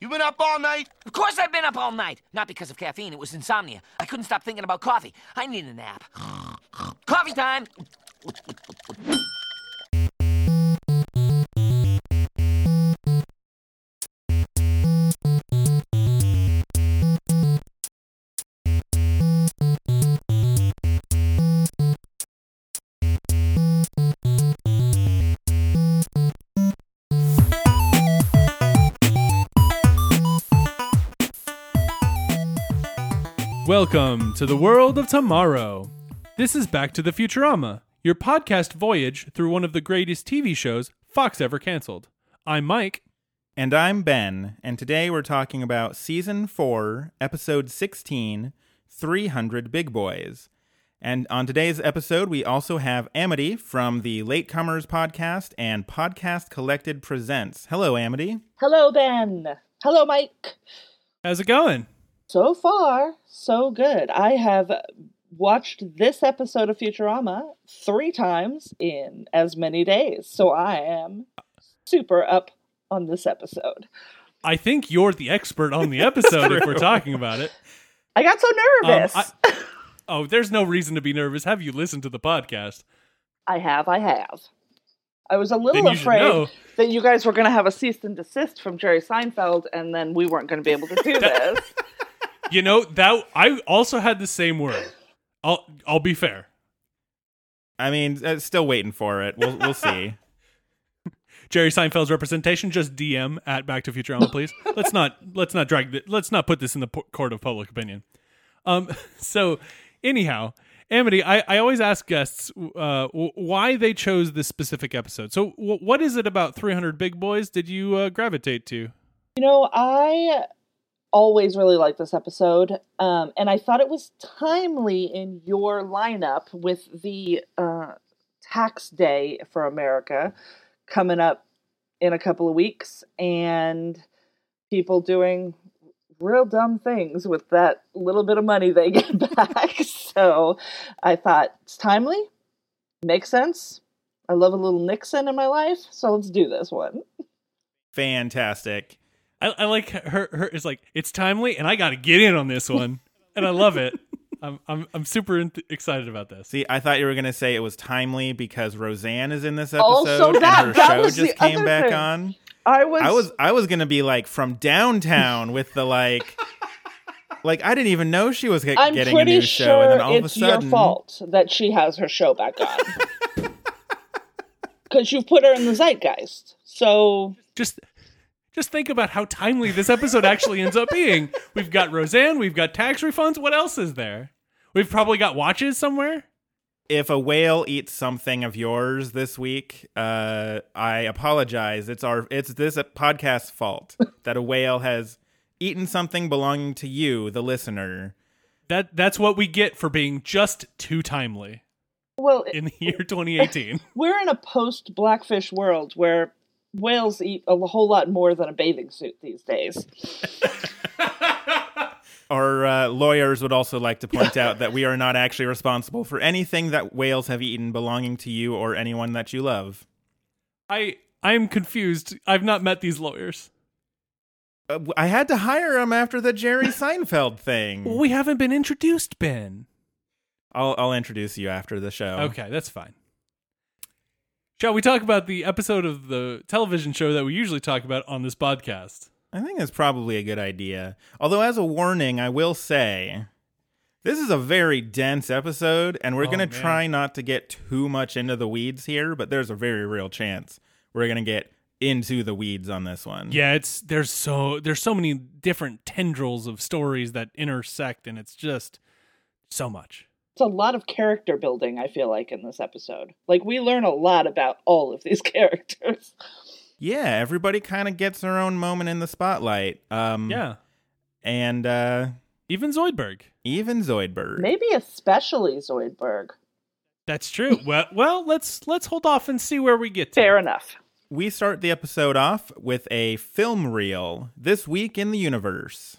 You been up all night? Of course I've been up all night. Not because of caffeine, it was insomnia. I couldn't stop thinking about coffee. I need a nap. coffee time! Welcome to the world of tomorrow. This is Back to the Futurama, your podcast voyage through one of the greatest TV shows Fox ever canceled. I'm Mike. And I'm Ben, and today we're talking about Season 4, Episode 16 300 Big Boys. And on today's episode, we also have Amity from the Latecomers podcast and Podcast Collected Presents. Hello, Amity. Hello, Ben. Hello, Mike. How's it going? So far, so good. I have watched this episode of Futurama three times in as many days, so I am super up on this episode. I think you're the expert on the episode if we're talking about it. I got so nervous. Um, I- oh, there's no reason to be nervous. Have you listened to the podcast? I have, I have. I was a little Then you should afraid that you guys were going to have a cease and desist from Jerry Seinfeld, and then we weren't going to be able to do this. You know that I also had the same word. I'll I'll be fair. I mean, uh, still waiting for it. We'll, we'll see. Jerry Seinfeld's representation. Just DM at Back to Future Futurama, please. let's not let's not drag th- let's not put this in the po- court of public opinion. Um. So, anyhow, Amity, I, I always ask guests uh w- why they chose this specific episode. So, w- what is it about 300 Big Boys did you uh, gravitate to? You know, I always really liked this episode, um, and I thought it was timely in your lineup with the uh, tax day for America coming up in a couple of weeks, and people doing real dumb things with that little bit of money they get back. so I thought it's timely, makes sense. I love a little Nixon in my life, so let's do this one. Fantastic. I, I like her. Her is like it's timely, and I got to get in on this one, and I love it. I'm I'm I'm super enth- excited about this. See, I thought you were going to say it was timely because Roseanne is in this episode Also that- and her that show was just came back thing. on. I was, I was I was gonna be like from downtown with the like, like I didn't even know she was get, I'm getting a new sure show, and then all of a sudden it's your fault that she has her show back on. Because you put her in the zeitgeist. So just just think about how timely this episode actually ends up being. We've got Roseanne, we've got tax refunds. What else is there? We've probably got watches somewhere. if a whale eats something of yours this week, uh, I apologize. It's our it's this podcast's fault that a whale has eaten something belonging to you, the listener. That that's what we get for being just too timely well, in the year 2018. we're in a post Blackfish world where whales eat a whole lot more than a bathing suit these days. Our uh, lawyers would also like to point out that we are not actually responsible for anything that whales have eaten belonging to you or anyone that you love. I I am confused. I've not met these lawyers. Uh, I had to hire them after the Jerry Seinfeld thing. We haven't been introduced, Ben. I'll I'll introduce you after the show. Okay, that's fine. Shall we talk about the episode of the television show that we usually talk about on this podcast? I think that's probably a good idea. Although, as a warning, I will say this is a very dense episode, and we're Oh, going to try not to get too much into the weeds here, but there's a very real chance we're going to get into the weeds on this one. Yeah, it's there's so there's so many different tendrils of stories that intersect, and it's just so much. It's a lot of character building, I feel like, in this episode. Like, we learn a lot about all of these characters. Yeah, everybody kind of gets their own moment in the spotlight. Um, Yeah, And uh, even Zoidberg. even Zoidberg. Maybe especially Zoidberg. That's true. well, well, let's let's hold off and see where we get to. Fair enough. We start the episode off with a film reel this week in the universe.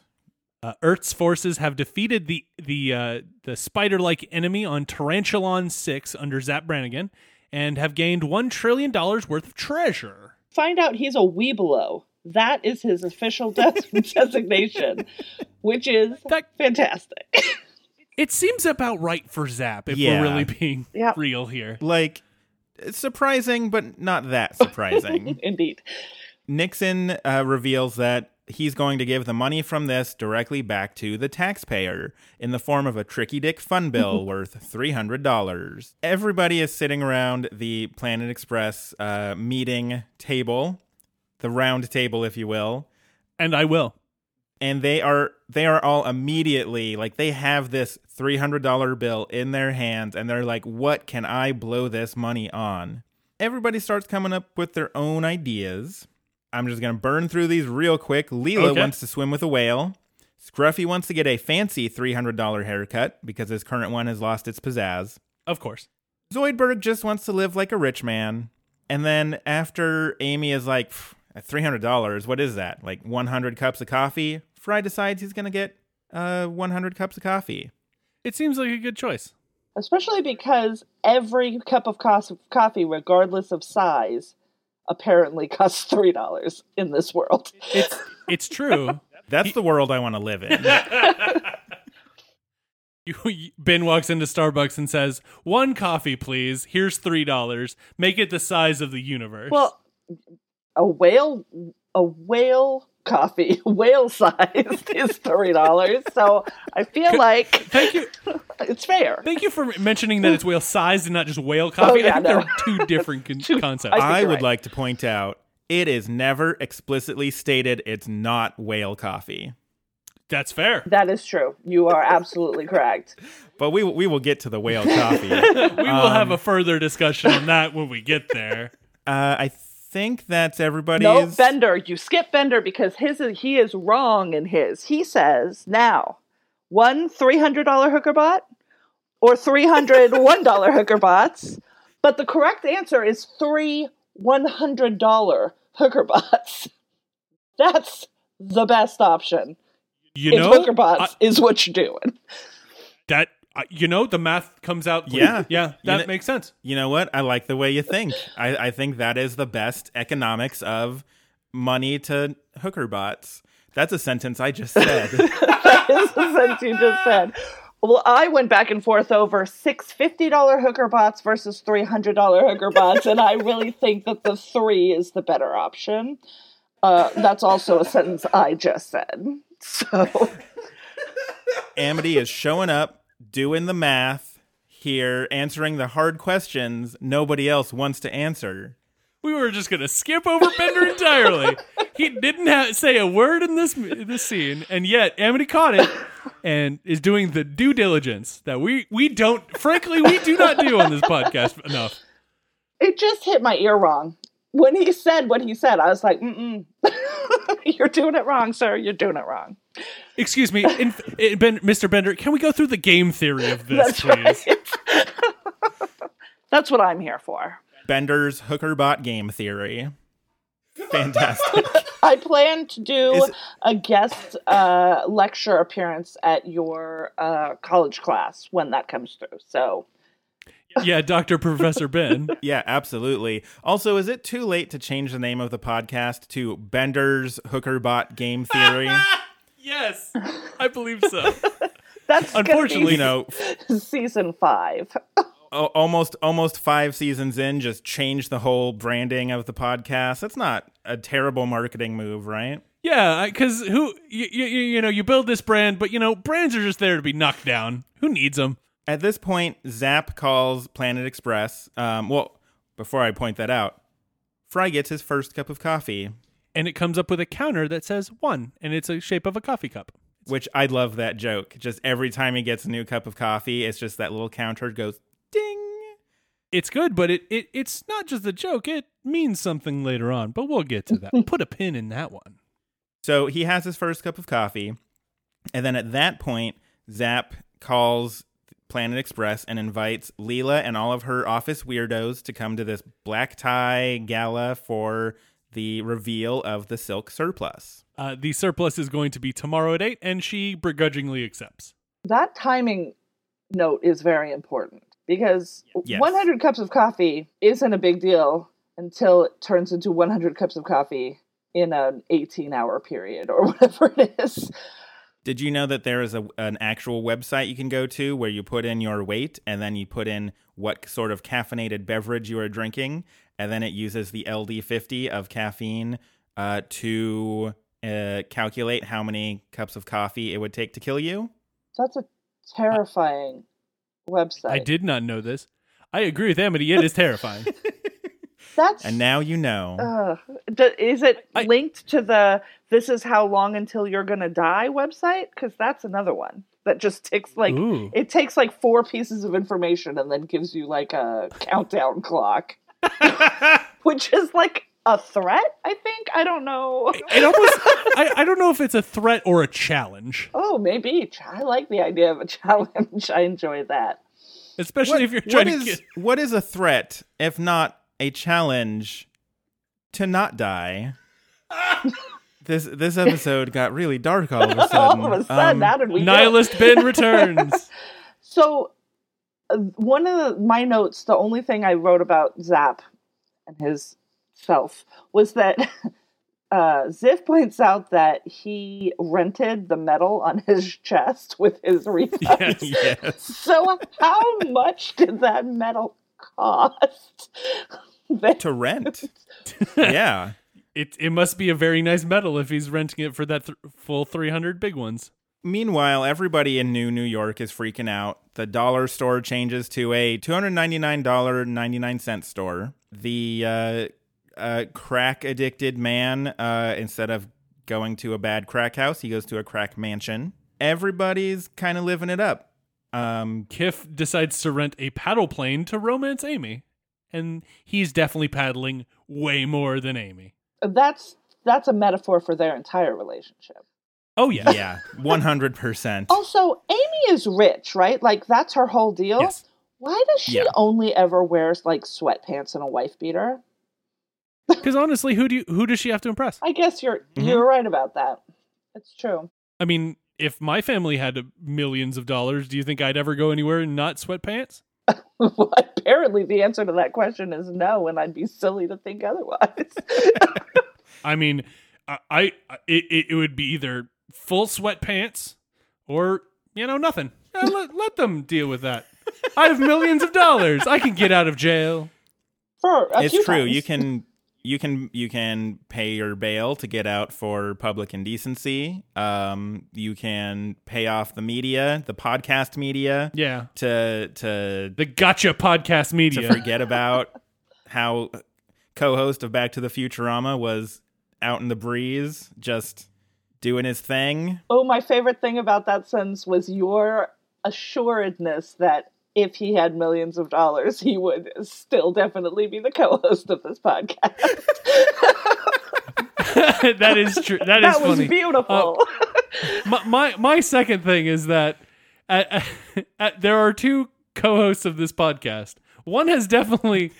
Uh, Earth's forces have defeated the the uh, the spider-like enemy on Tarantulan Six under Zapp Brannigan, and have gained one trillion dollars worth of treasure. Find out he's a Weeblo That is his official de- designation, which is That- fantastic. It seems about right for Zapp if Yeah. we're really being Yep. real here. Like, surprising, but not that surprising. Indeed. Nixon uh, reveals that he's going to give the money from this directly back to the taxpayer in the form of a tricky dick fun bill worth $300. Everybody is sitting around the Planet Express uh, meeting table, the round table, if you will. And I will. and they are they are all immediately like they have this $300 bill in their hands and they're like what can i blow this money on everybody starts coming up with their own ideas i'm just going to burn through these real quick leela Okay. wants to swim with a whale scruffy wants to get a fancy $300 haircut because his current one has lost its pizzazz Of course. Zoidberg just wants to live like a rich man. And then after Amy is like, $300, what is that? Like 100 cups of coffee? Fry decides he's going to get uh, 100 cups of coffee. It seems like a good choice. Especially because every cup of cos- coffee, regardless of size, apparently costs $3 in this world. It's it's true. That's the world I want to live in. You, you- ben walks into Starbucks and says, "One coffee, please. Here's three dollars. Make it the size of the universe." Well, a whale, a whale coffee, whale size is $3. So I feel like thank you, it's fair. thank you for mentioning that it's whale sized and not just whale coffee. Oh, yeah, I think no. they're two different con- Two- concepts. I I would right. like to point out it is never explicitly stated it's not whale coffee. That's fair. That is true. You are absolutely correct. But we, we will get to the whale coffee. We will have a further discussion on that when we get there. uh, I think that's everybody's. No, Bender, you skip Bender because his he is wrong in his. He says now one three hundred dollar hooker bot or three hundred one dollar hooker bots, but the correct answer is three one hundred dollar hooker bots. That's the best option. You if know, hooker bots I- is what you're doing. that uh, you know the math comes out. clean. Yeah. yeah, You that makes sense. You know what? I like the way you think. I, I think that is the best economics of money to hooker bots. That's a sentence I just said. that is a sentence you just said. Well, I went back and forth over six fifty dollar hooker bots versus three hundred dollar hooker bots, and I really think that the three is the better option. Uh, that's also a sentence I just said. So Amity is showing up, doing the math here, answering the hard questions nobody else wants to answer. We were just gonna skip over Bender entirely. he didn't ha- say a word in this this scene, and yet Amity caught it and is doing the due diligence that we we don't. Frankly, we do not do on this podcast enough. it just hit my ear wrong when he said what he said. I was like, Mm-mm. "You're doing it wrong, sir. You're doing it wrong." Excuse me, in, in, ben, Mr. Bender. Can we go through the game theory of this, That's please? right. That's what I'm here for. Bender's hooker bot game theory. Fantastic. I plan to do Is- a guest uh, lecture appearance at your uh, college class when that comes through. So Yeah, Doctor Professor Ben. yeah, absolutely. Also, is it too late to change the name of the podcast to Bender's Hookerbot game theory? Yes, I believe so. that's Unfortunately, no. season five. almost almost five seasons in, just change the whole branding of the podcast. That's not a terrible marketing move, right? Yeah, because who you, you you know you build this brand, but you know brands are just there to be knocked down. Who needs them? At this point, Zapp calls Planet Express. Um, well, before I point that out, Fry gets his first cup of coffee, And it comes up with a counter that says one, and it's a shape of a coffee cup. which I love that joke. Just every time he gets a new cup of coffee, it's just that little counter goes ding. It's good, but it, it it's not just a joke. It means something later on, but we'll get to that. Put a pin in that one. So he has his first cup of coffee, and then at that point, Zapp calls Planet Express and invites Leela and all of her office weirdos to come to this black tie gala for the reveal of the silk surplus. Uh, the surplus is going to be tomorrow at eight, and she begrudgingly accepts. That timing note is very important because Yes. 100 cups of coffee isn't a big deal until it turns into 100 cups of coffee in an 18 hour period or whatever it is. Did you know that there is a, an actual website you can go to where you put in your weight and then you put in what sort of caffeinated beverage you are drinking, and then it uses the LD50 of caffeine uh, to uh, calculate how many cups of coffee it would take to kill you? That's a terrifying website. I did not know this. I agree with Amity. It is terrifying. That's And now you know. Uh, d- is it I- linked to the "This is how long until you're gonna die" website? Because that's another one that just takes like Ooh. it takes like four pieces of information and then gives you like a countdown clock, which is like a threat. I think I don't know. It almost. I, I don't know if it's a threat or a challenge, Oh, maybe I like the idea of a challenge. I enjoy that. especially What- if you're trying is- to get. what is a threat if not a challenge to not die? this this episode got really dark all of a sudden. All of a sudden, Um, how did we? Nihilist Ben returns. So, uh, one of the, my notes, the only thing I wrote about Zapp and his self was that uh, Kif points out that he rented the medal on his chest with his refunds. Yes. yes. So, how much did that medal cost? That- To rent. yeah. It it must be a very nice medal if he's renting it for that th- full 300 big ones. Meanwhile, everybody in New New York is freaking out. The dollar store changes to a $299.99 store. The uh, uh, crack addicted man, uh, instead of going to a bad crack house, he goes to a crack mansion. Everybody's kind of living it up. Um, Kif decides to rent a paddle plane to romance Amy, and he's definitely paddling way more than Amy. that's that's a metaphor for their entire relationship. Oh yeah, yeah, 100%. Also, Amy is rich, right? Like that's her whole deal. Yes. Why does she Yeah. only ever wears like sweatpants and a wife beater? Because honestly, who do you, who does she have to impress? I guess you're Mhm. you're right about that. It's true. I mean, if my family had millions of dollars, do you think I'd ever go anywhere in not sweatpants? well, apparently the answer to that question is no, and I'd be silly to think otherwise. I mean, I, I it, it, it would be either full sweatpants or you know nothing. Eh, let, let them deal with that. I have millions of dollars. I can get out of jail. For a it's few true. times. You can you can you can pay your bail to get out for public indecency. Um, you can pay off the media, the podcast media, Yeah, to to the Gotcha podcast to media. forget about how co-host of Back to the Futurama was out in the breeze, just doing his thing. Oh, my favorite thing about that sentence was your assuredness that if he had millions of dollars, he would still definitely be the co-host of this podcast. that is true. That is true. that was funny. beautiful. Uh, my, my my second thing is that uh, uh, at, at, there are two co-hosts of this podcast. One has definitely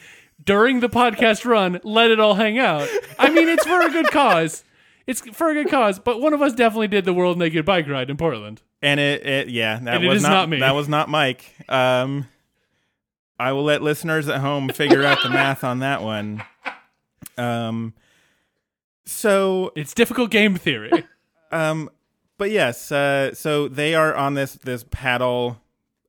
during the podcast run let it all hang out. I mean, it's for a good cause. It's for a good cause, but one of us definitely did the world naked bike ride in Portland. And it, it yeah, that And was is not, not me. That was not Mike. Um, I will let listeners at home figure out the math on that one. Um, so It's difficult game theory. um, but yes, uh, so they are on this this paddle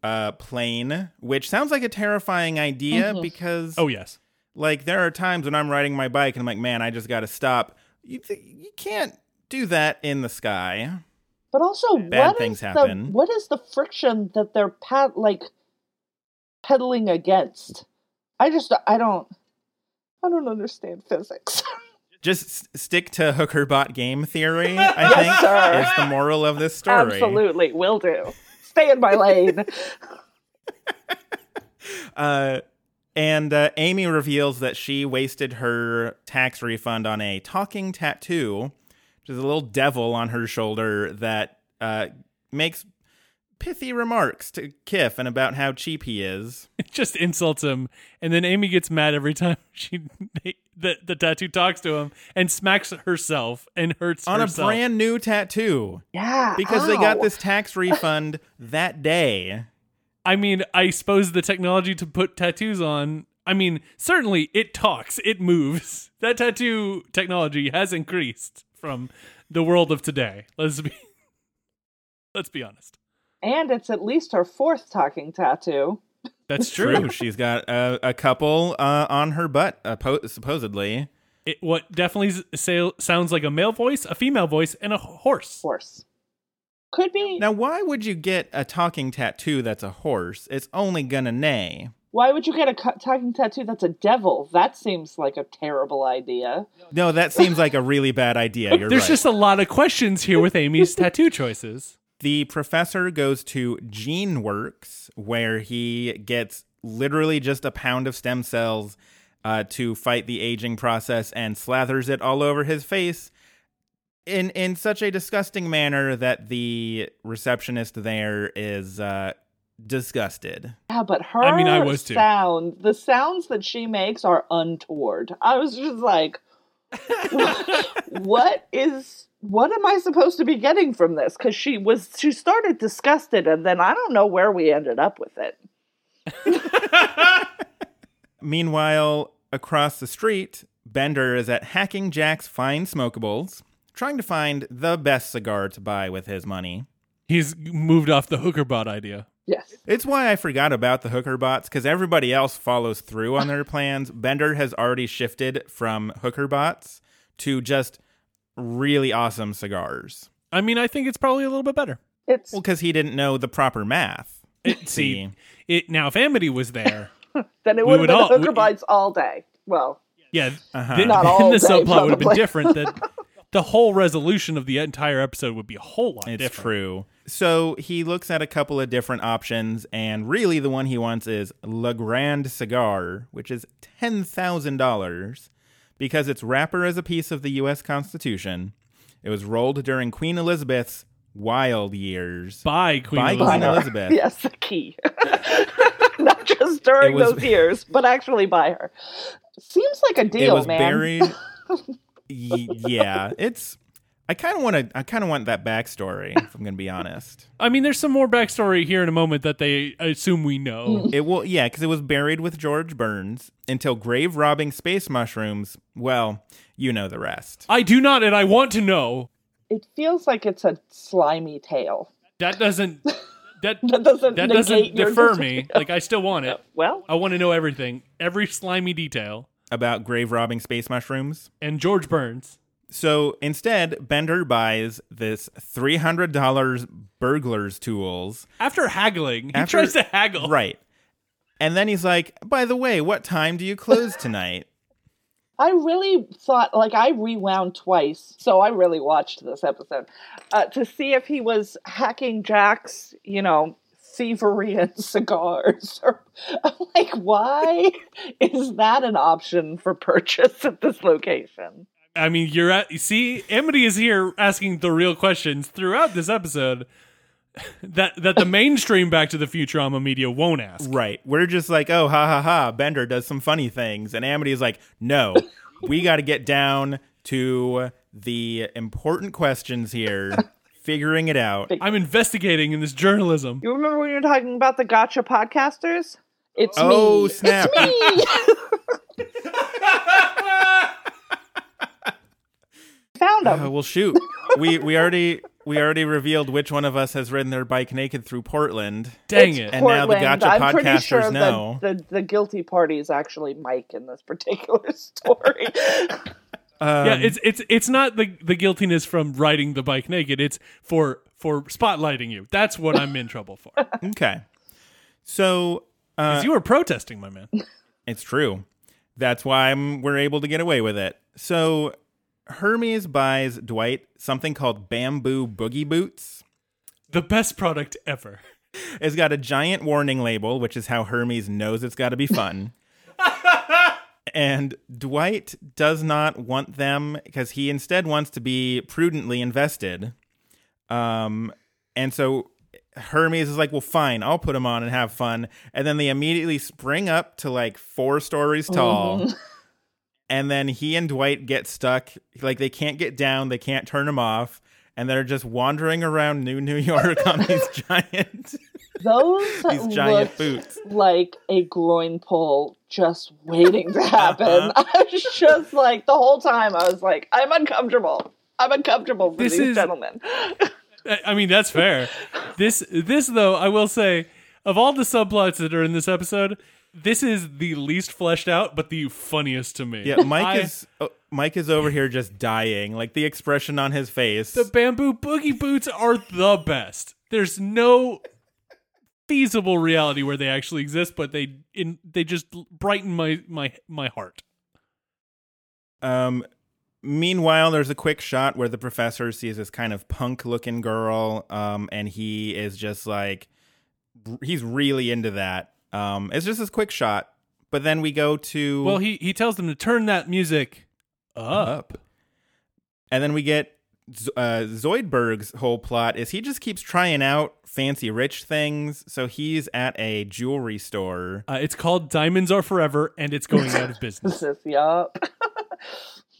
uh plane, which sounds like a terrifying idea Mhm. because Oh yes. like there are times when I'm riding my bike and I'm like, man, I just got to stop. You th- you can't do that in the sky. but also, Bad what things is happen. the what is the friction that they're pad like pedaling against? I just I don't I don't understand physics. Just s- stick to hooker bot game theory. I Yes, think sir. is the moral of this story. Absolutely, will do. Stay in my lane. Uh, and uh, Amy reveals that she wasted her tax refund on a talking tattoo, which is a little devil on her shoulder that uh, makes pithy remarks to Kif and about how cheap he is. It just insults him, and then Amy gets mad every time she the the tattoo talks to him and smacks herself and hurts On herself. a brand new tattoo Yeah, because they got this tax refund that day. I mean, I suppose the technology to put tattoos on I mean, certainly it talks, it moves. That tattoo technology has increased from the world of today. Let's be Let's be honest. And it's at least her fourth talking tattoo. That's true. True. She's got a, a couple uh, on her butt, uh, po- supposedly. It, what definitely s- say, sounds like a male voice, a female voice, and a horse. Horse. Could be. Now, why would you get a talking tattoo that's a horse? It's only gonna neigh. Why would you get a cu- talking tattoo that's a devil? That seems like a terrible idea. No, that seems like a really bad idea. You're There's right. just a lot of questions here with Amy's tattoo choices. the professor goes to Gene Works, where he gets literally just a pound of stem cells uh, to fight the aging process and slathers it all over his face in in such a disgusting manner that the receptionist there is uh, disgusted. Yeah, but her I mean, I was too. sound, the sounds that she makes are untoward. I was just like, what is, what am I supposed to be getting from this? Because she was, she started disgusted, and then I don't know where we ended up with it. Meanwhile, across the street, Bender is at Hacking Jack's Fine Smokables, trying to find the best cigar to buy with his money. He's moved off the hooker bot idea. Yes. It's why I forgot about the hooker bots because everybody else follows through on their plans. Bender has already shifted from hooker bots to just really awesome cigars. I mean, I think it's probably a little bit better. It's Well, because he didn't know the proper math. It, see, it now if Amity was there, then it would have been all- hooker we- bites all day. Well, yeah, Uh-huh. then, Not then all the day, subplot would have been different. That the whole resolution of the entire episode would be a whole lot It's different. true. So he looks at a couple of different options, and really the one he wants is Le Grand Cigar, which is $10,000 because its wrapper is a piece of the U.S. Constitution. It was rolled during Queen Elizabeth's wild years. By Queen By Elizabeth. Queen Elizabeth. yes, the key. Not just during was- those years, but actually by her. Seems like a it deal, was man. buried. Y- yeah, it's. I kind of want to. I kind of want that backstory. If I'm going to be honest, I mean, there's some more backstory here in a moment that they assume we know. Mm. it will. Yeah, because it was buried with George Burns until grave robbing space mushrooms. Well, you know the rest. I do not, and I want to know. It feels like it's a slimy tale. That doesn't. That That doesn't that doesn't defer me. Like I still want it. Well, I want to know everything, every slimy detail. About grave robbing space mushrooms. And George Burns. So instead, Bender buys this three hundred dollars burglar's tools. After haggling, he After- tries to haggle. Right. And then he's like, "By the way, what time do you close tonight?" I really thought, like, I rewound twice, so I really watched this episode uh, to see if he was hacking Jack's, you know, thievery and cigars. I'm like, why is that an option for purchase at this location? I mean, you're at. You see, Amity is here asking the real questions throughout this episode that that the mainstream Back to the Futurama media won't ask. Right. We're just like, oh, ha ha ha. Bender does some funny things. And Amity is like, no, we got to get down to the important questions here, figuring it out. I'm investigating in this journalism. You remember when you were talking about the gotcha podcasters? It's Oh, me. snap. It's me. Found Uh, well, shoot. we we already we already revealed which one of us has ridden their bike naked through Portland. Dang It's it. And now the gotcha I'm pretty podcasters sure know. The, the, the guilty party is actually Mike in this particular story. Um, yeah, it's it's it's not the the guiltiness from riding the bike naked. It's for for spotlighting you. That's what I'm in trouble for. okay. So uh, you were protesting, my man. It's true. That's why I'm, we're able to get away with it. So Hermes buys Dwight something called bamboo boogie boots. The best product ever. It's got a giant warning label, which is how Hermes knows it's got to be fun. and Dwight does not want them because he instead wants to be prudently invested. Um, and so Hermes is like, "Well, fine, I'll put them on and have fun." And then they immediately spring up to like four stories tall. And then he and Dwight get stuck. Like they can't get down, they can't turn him off. And they're just wandering around New New York on these giant Those these giant boots. like a groin pull just waiting to happen. Uh-huh. I was just like the whole time I was like, I'm uncomfortable. I'm uncomfortable for This these is- gentlemen. I I mean, that's fair. this this though, I will say, of all the subplots that are in this episode, this is the least fleshed out, but the funniest to me. Yeah, Mike I- is uh, Mike is over here just dying. Like the expression on his face. the bamboo boogie boots are the best. There's no feasible reality where they actually exist, but they in they just brighten my my my heart. Um, meanwhile, there's a quick shot where the professor sees this kind of punk-looking girl, um, and he is just like, he's really into that. Um, it's just this quick shot, but then we go to Well, he he tells them to turn that music up. up, and then we get Z- uh, Zoidberg's whole plot is he just keeps trying out fancy rich things. So he's at a jewelry store. Uh, it's called Diamonds Are Forever, and it's going out of business. This is yup.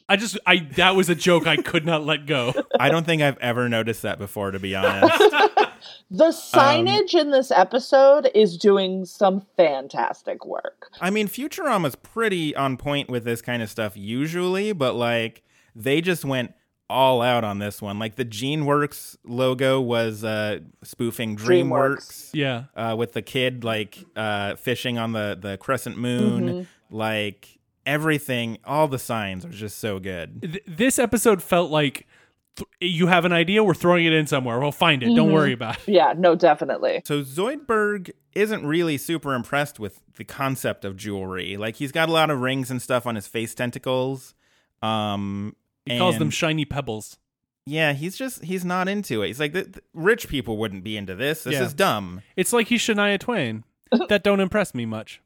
I just I that was a joke I could not let go. I don't think I've ever noticed that before, to be honest. The signage in this episode is doing some fantastic work. I mean, Futurama's pretty on point with this kind of stuff usually, but like they just went all out on this one. Like the GeneWorks logo was uh, spoofing DreamWorks, Yeah. Uh, with the kid like uh, fishing on the the crescent moon. Like everything, all the signs are just so good. Th- this episode felt like th- you have an idea, we're throwing it in somewhere. We'll find it. Don't worry about it. Yeah, no, definitely. So Zoidberg isn't really super impressed with the concept of jewelry. Like he's got a lot of rings and stuff on his face tentacles. Um, He calls them shiny pebbles. Yeah, he's just he's not into it. He's like, "Th- th- rich people wouldn't be into this. This Yeah. is dumb. It's like he's Shania Twain. that don't impress me much.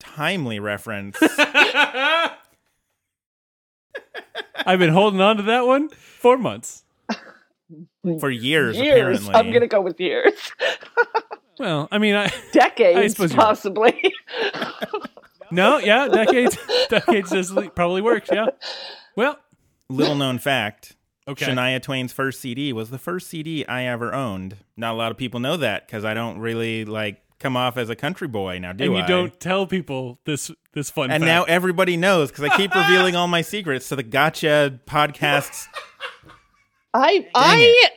Timely reference. I've been holding on to that one for months. for years, Years. apparently. I'm gonna go with years. Well, I mean, I Decades, suppose possibly. no, yeah, decades, decades just le- probably works. Yeah. Well, Little known fact. okay. Shania Twain's first CD was the first CD I ever owned. Not a lot of people know that because I don't really like come off as a country boy now, do and you I? don't tell people this this fun And fact. now everybody knows because I keep revealing all my secrets to the Gotcha podcasts. I I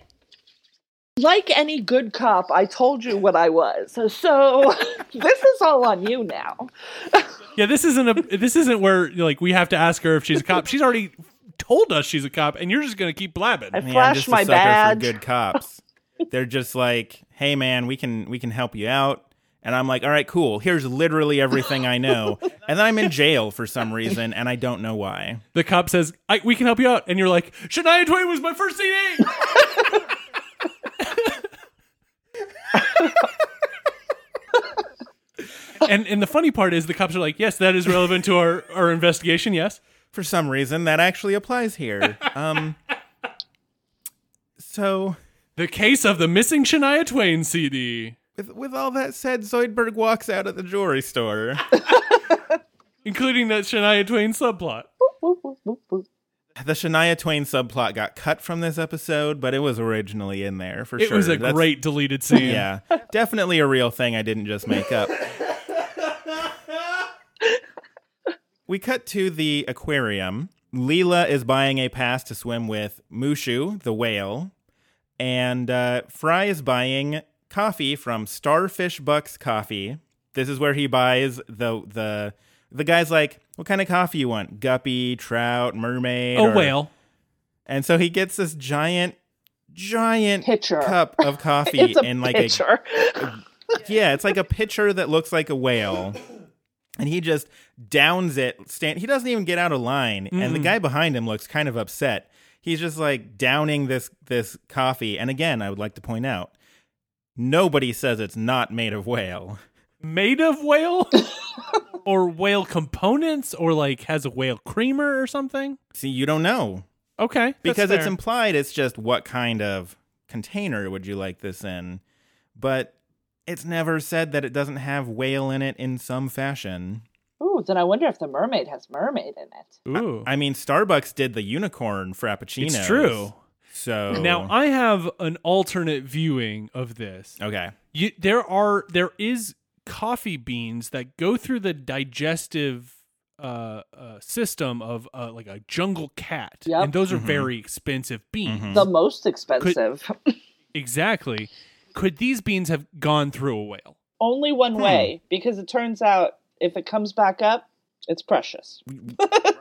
like any good cop, I told you what I was. So this is all on you now. yeah, this isn't a this isn't where like we have to ask her if she's a cop. She's already told us she's a cop, and you're just gonna keep blabbing. I Man, I'm flashed just a my sucker badge. for good cops. They're just like, hey man, we can we can help you out. And I'm like, all right, cool. Here's literally everything I know. And then I'm in jail for some reason, and I don't know why. the cop says, I, "We can help you out," and you're like, "Shania Twain was my first CD." and and the funny part is the cops are like, "Yes, that is relevant to our our investigation." Yes. For some reason, that actually applies here. Um, so, The case of the missing Shania Twain CD, with with all that said, Zoidberg walks out of the jewelry store. including that Shania Twain subplot. The Shania Twain subplot got cut from this episode, but it was originally in there for sure. It sure. was a That's- great deleted scene. Yeah, definitely a real thing. I didn't just make up. we cut to the aquarium. Leela is buying a pass to swim with Mushu, the whale, and uh, Fry is buying coffee from Starfish Bucks Coffee. This is where he buys the the the guy's like, "What kind of coffee you want? Guppy, trout, mermaid, A or-" whale. And so he gets this giant, giant Pitcher. cup of coffee It's a in like picture. a yeah, it's like a pitcher that looks like a whale. And he just downs it. Stand. He doesn't even get out of line, and the guy behind him looks kind of upset. He's just like downing this this coffee. And again, I would like to point out, nobody says it's not made of whale. Made of whale? or whale components? Or like has a whale creamer or something? See, you don't know Okay. that's because it's implied. It's just what kind of container would you like this in? But it's never said that it doesn't have whale in it in some fashion. Ooh, then I wonder if the mermaid has mermaid in it. Ooh. I mean, Starbucks did the unicorn frappuccino. it's true. So Now I have an alternate viewing of this. okay. You, there are there is coffee beans that go through the digestive uh, uh, system of uh, like a jungle cat, Yep. and those are Mhm. very expensive beans. Mhm. The most expensive. Exactly. Could these beans have gone through a whale? Only one Hmm. way, because it turns out if it comes back up, it's precious.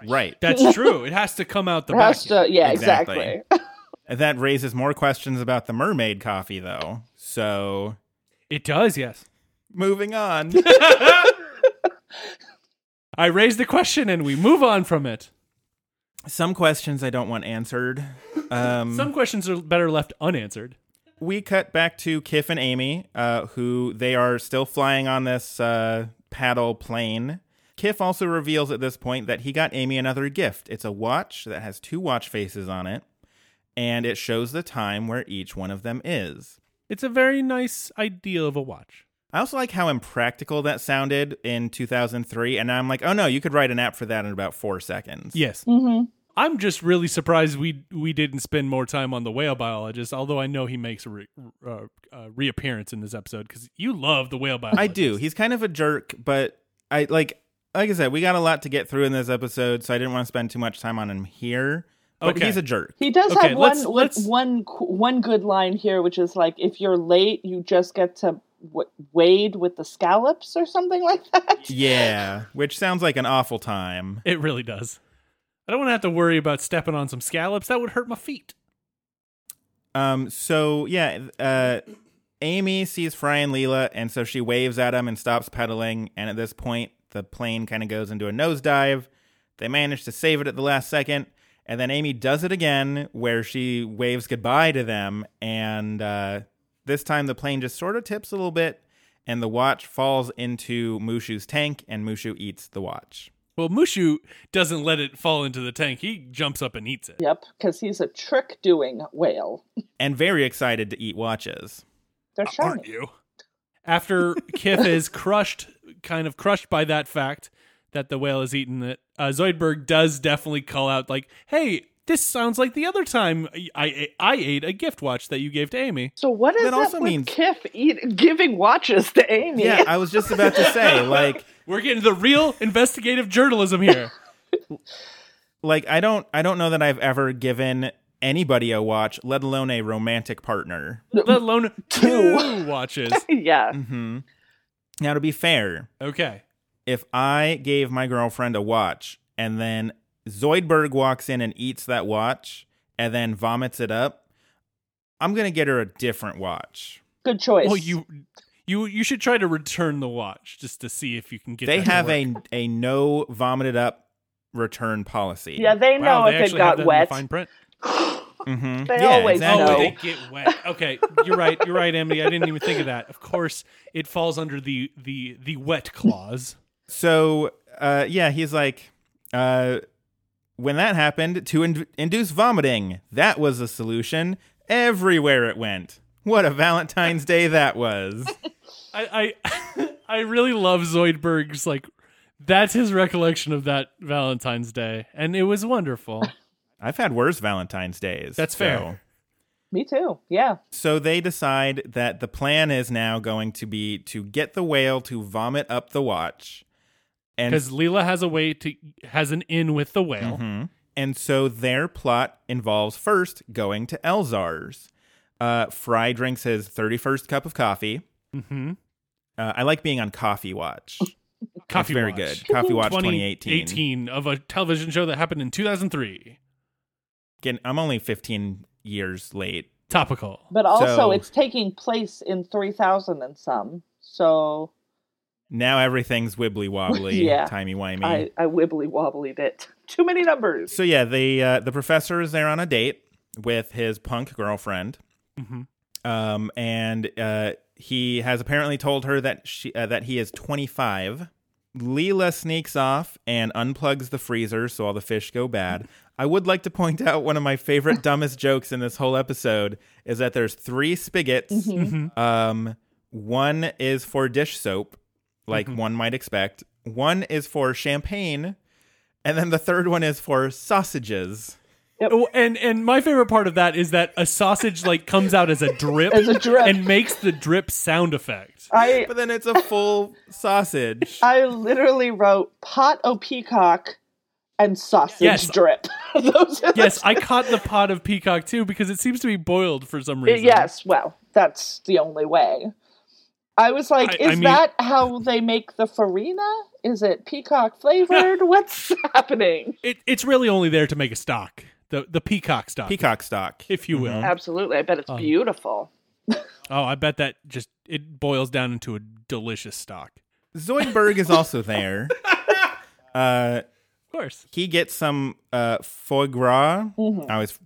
Right. That's true. It has to come out the It back. has to, yeah, Exactly. exactly. That raises more questions about the mermaid coffee, though. So It does, yes. moving on. I raise the question and we move on from it. Some questions I don't want answered. Um, Some questions are better left unanswered. we cut back to Kif and Amy, uh, who they are still flying on this uh, paddle plane. Kif also reveals at this point that he got Amy another gift. It's a watch that has two watch faces on it, and it shows the time where each one of them is. It's a very nice idea of a watch. I also like how impractical that sounded in 2003, and I'm like, oh no, you could write an app for that in about four seconds. Yes. hmm I'm just really surprised we we didn't spend more time on the whale biologist, although I know he makes a re, uh, uh, reappearance in this episode because you love the whale biologist. I do. He's kind of a jerk, but I like like I said, we got a lot to get through in this episode, so I didn't want to spend too much time on him here. But Okay. he's a jerk. He does Okay, have let's- one, let's- one one good line here, which is like, if you're late, you just get to w- wade with the scallops or something like that. Yeah, which sounds like an awful time. It really does. I don't want to have to worry about stepping on some scallops. That would hurt my feet. Um, so yeah, uh, Amy sees Fry and Leela, and so she waves at him and stops pedaling. And at this point, the plane kind of goes into a nosedive. They manage to save it at the last second, and then Amy does it again, where she waves goodbye to them. And uh, this time, the plane just sort of tips a little bit, and the watch falls into Mushu's tank, and Mushu eats the watch. Well, Mushu doesn't let it fall into the tank. He jumps up and eats it. Yep, because he's a trick doing whale. And very excited to eat watches. They're shiny. Aren't you? After Kif is crushed, kind of crushed by that fact that the whale has eaten it, uh, Zoidberg does definitely call out, like, "Hey, this sounds like the other time I I ate a gift watch that you gave to Amy." So what is That that, also with means- Kif eat, giving watches to Amy? Yeah, I was just about to say, like, We're getting the real investigative journalism here. like I don't I don't know that I've ever given anybody a watch, let alone a romantic partner. Let alone two watches. yeah. Mm-hmm. Now to be fair, Okay. If I gave my girlfriend a watch and then Zoidberg walks in and eats that watch and then vomits it up, I'm gonna get her a different watch. Good choice. Well, you you you should try to return the watch just to see if you can get. they that to have work. a a no vomited up return policy. Yeah, they know Wow, they if it actually have got that in the wet. fine print. hmm They yeah, always exactly. Oh, know. they get wet. Okay, you're right. You're right, Emily. I didn't even think of that. Of course, it falls under the the the wet clause. So, uh, yeah, he's like, uh, when that happened, to in- induce vomiting, that was a solution. Everywhere it went. What a Valentine's Day that was. I I I really love Zoidberg's like. That's his recollection of that Valentine's Day, and it was wonderful. I've had worse Valentine's Days. That's so- fair. Me too. Yeah. So they decide that the plan is now going to be to get the whale to vomit up the watch. And Because Leela has a way to has an in with the whale. Mhm. And so their plot involves first going to Elzar's. Uh, Fry drinks his 31st cup of coffee. Mm-hmm. Uh, I like being on Coffee Watch. Coffee It's very Watch. good. Coffee Watch 2018. 2018 of a television show that happened in 2003. Again, I'm only 15 years late. Topical. But also, So- it's taking place in 3000 and some. So Now everything's wibbly wobbly, Yeah. timey wimey. I, I wibbly wobblied it. Too many numbers. So yeah, the uh, the professor is there on a date with his punk girlfriend, Mhm. um, and uh, he has apparently told her that she uh, that he is 25. Leela sneaks off and unplugs the freezer, so all the fish go bad. I would like to point out one of my favorite dumbest jokes in this whole episode is that there's three spigots. Mhm. Um, one is for dish soap, like Mhm. one might expect. One is for champagne, and then the third one is for sausages. Oh, and and my favorite part of that is that a sausage like comes out as a drip, As a drip. and makes the drip sound effect. I But then it's a full sausage. I literally wrote pot o' peacock and sausage Yes. drip. Those Yes, I caught the pot of peacock too because it seems to be boiled for some reason. Yes, well, that's the only way. I was like, I- I is mean- that how they make the farina? Is it peacock flavored? What's happening? It, it's really only there to make a stock, the the peacock stock, Peacock stock. if you will. Absolutely. I bet it's Um, beautiful. Oh, I bet that just it boils down into a delicious stock. Zoidberg is also there. Uh, Of course. he gets some uh, foie gras. I always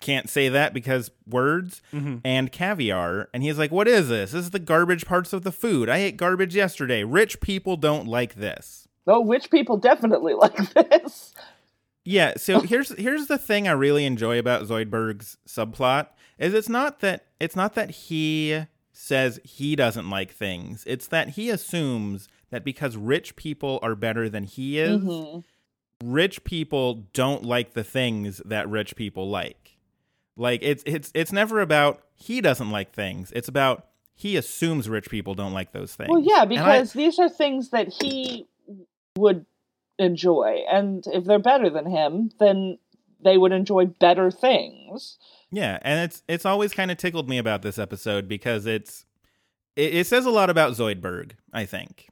can't say that because words mm-hmm. and caviar. And he's like, "What is this? This is the garbage parts of the food. I ate garbage yesterday. Rich people don't like this." Oh, rich people definitely like this. Yeah, so here's here's the thing I really enjoy about Zoidberg's subplot is it's not that it's not that he says he doesn't like things. It's that he assumes that because rich people are better than he is, mm-hmm. rich people don't like the things that rich people like. Like it's it's it's never about he doesn't like things. It's about he assumes rich people don't like those things. Well, yeah, And I- because these are things that he would enjoy. And if they're better than him, then they would enjoy better things. Yeah, and it's it's always kind of tickled me about this episode because it's it, it says a lot about Zoidberg, I think.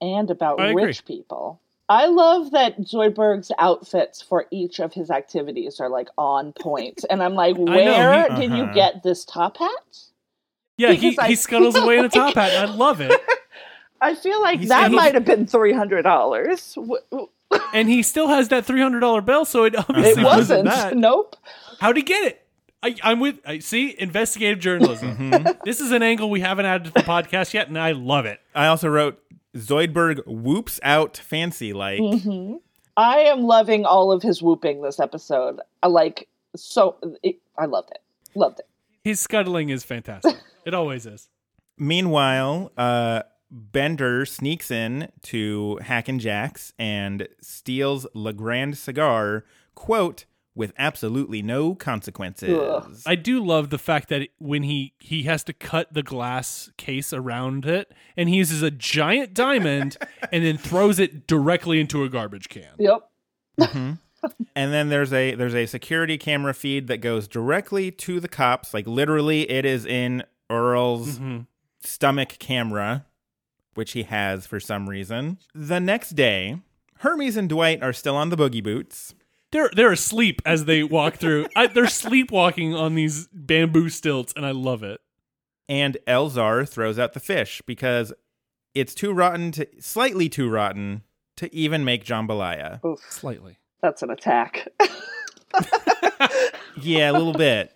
and about I agree. rich people. I love that Zoidberg's outfits for each of his activities are like on point. And I'm like, where he- did you Uh-huh. get this top hat? Yeah, he, I he scuttles feel away in a top hat. I love it. I feel like He's- that might have been three hundred dollars. And he still has that three hundred dollar bill, so it It obviously wasn't. that. Nope. How'd he get it? I, I'm with. I see investigative journalism. This is an angle we haven't added to the podcast yet, and I love it. I also wrote Zoidberg whoops out fancy like. Mm-hmm. I am loving all of his whooping this episode. I like so. It, I loved it. Loved it. His scuttling is fantastic. It always is. Meanwhile, uh Bender sneaks in to Hack and Jack's and steals Le Grand cigar, quote, with absolutely no consequences. Ugh. I do love the fact that when he he has to cut the glass case around it, and he uses a giant diamond and then throws it directly into a garbage can. Yep. Mm-hmm. And then there's a there's a security camera feed that goes directly to the cops. Like literally, it is in URL's mm-hmm. stomach camera, which he has for some reason. The next day, Hermes and Dwight are still on the boogie boots. They're they're asleep as they walk through. I, they're sleepwalking on these bamboo stilts, and I love it. and Elzar throws out the fish because it's too rotten to slightly too rotten to even make jambalaya. Oof. Slightly. That's an attack. Yeah, a little bit.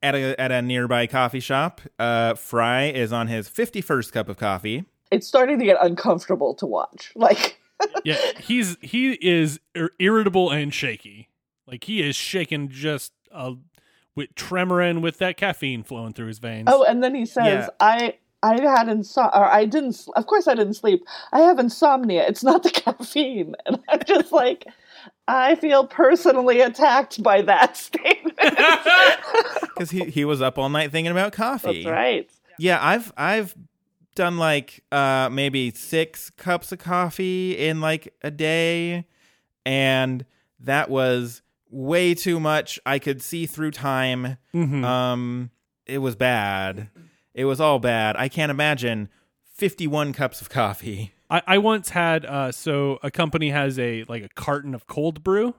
At a at a nearby coffee shop, uh, Fry is on his fifty first cup of coffee. it's starting to get uncomfortable to watch. Like, Yeah, he's he is ir- irritable and shaky. Like he is shaking just uh, with tremoring with that caffeine flowing through his veins. oh, and then he says, Yeah. "I." I had insomnia, or I didn't. s- Of course, I didn't sleep. I have insomnia. It's not the caffeine, and I'm just like, I feel personally attacked by that statement. because he, he was up all night thinking about coffee. That's right. Yeah, I've I've done like uh maybe six cups of coffee in like a day, and that was way too much. I could see through time. Mhm. Um, it was bad. It was all bad. I can't imagine fifty-one cups of coffee. I, I once had uh, so a company has a like a carton of cold brew.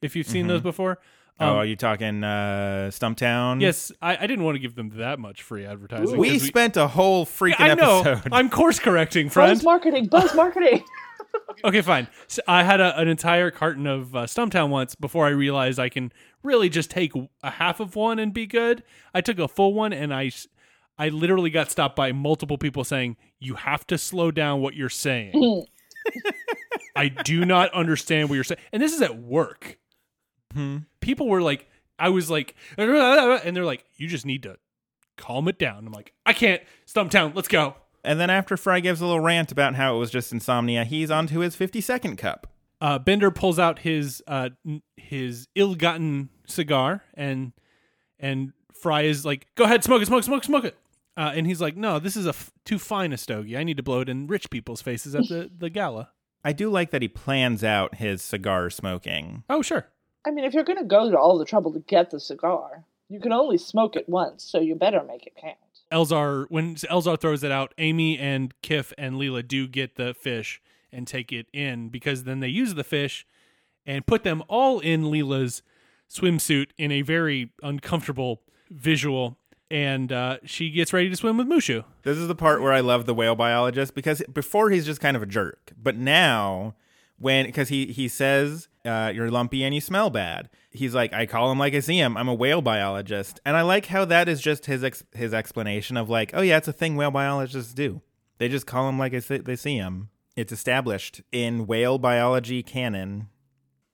If you've seen those before, Um, oh, are you talking uh Stumptown? yes, I, I didn't want to give them that much free advertising. We 'cause spent a whole freaking I know. episode. I'm course correcting, friend. Buzz marketing. Buzz marketing. Okay, fine. So I had a, an entire carton of uh, Stumptown once before I realized I can really just take a half of one and be good. I took a full one and I, s- I literally got stopped by multiple people saying, "You have to slow down what you're saying." I do not understand what you're saying, and this is at work. Hmm. People were like, I was like, and they're like, "You just need to calm it down." I'm like, "I can't." Stumptown, let's go. And then after Fry gives a little rant about how it was just insomnia, he's on to his 52nd cup. uh, Bender pulls out his uh, his ill-gotten cigar, and and Fry is like, "Go ahead, smoke it, smoke, it, smoke, it, smoke it." Uh, and he's like, "No, this is a f- too fine a stogie. I need to blow it in rich people's faces at the the gala." I do like that he plans out his cigar smoking. Oh, sure. I mean, if you're going to go to all the trouble to get the cigar, you can only smoke it once, so you better make it count. Elzar when Elzar throws it out, Amy and Kif and Leela do get the fish and take it in because then they use the fish and put them all in Leela's swimsuit in a very uncomfortable visual and uh, she gets ready to swim with Mushu. This is the part where I love the whale biologist because before he's just kind of a jerk, but now when because he he says uh, you're lumpy and you smell bad. He's like I call him like I see him. I'm a whale biologist, and I like how that is just his ex- his explanation of like oh yeah, it's a thing whale biologists do. They just call him like I see, they see him. It's established in whale biology canon.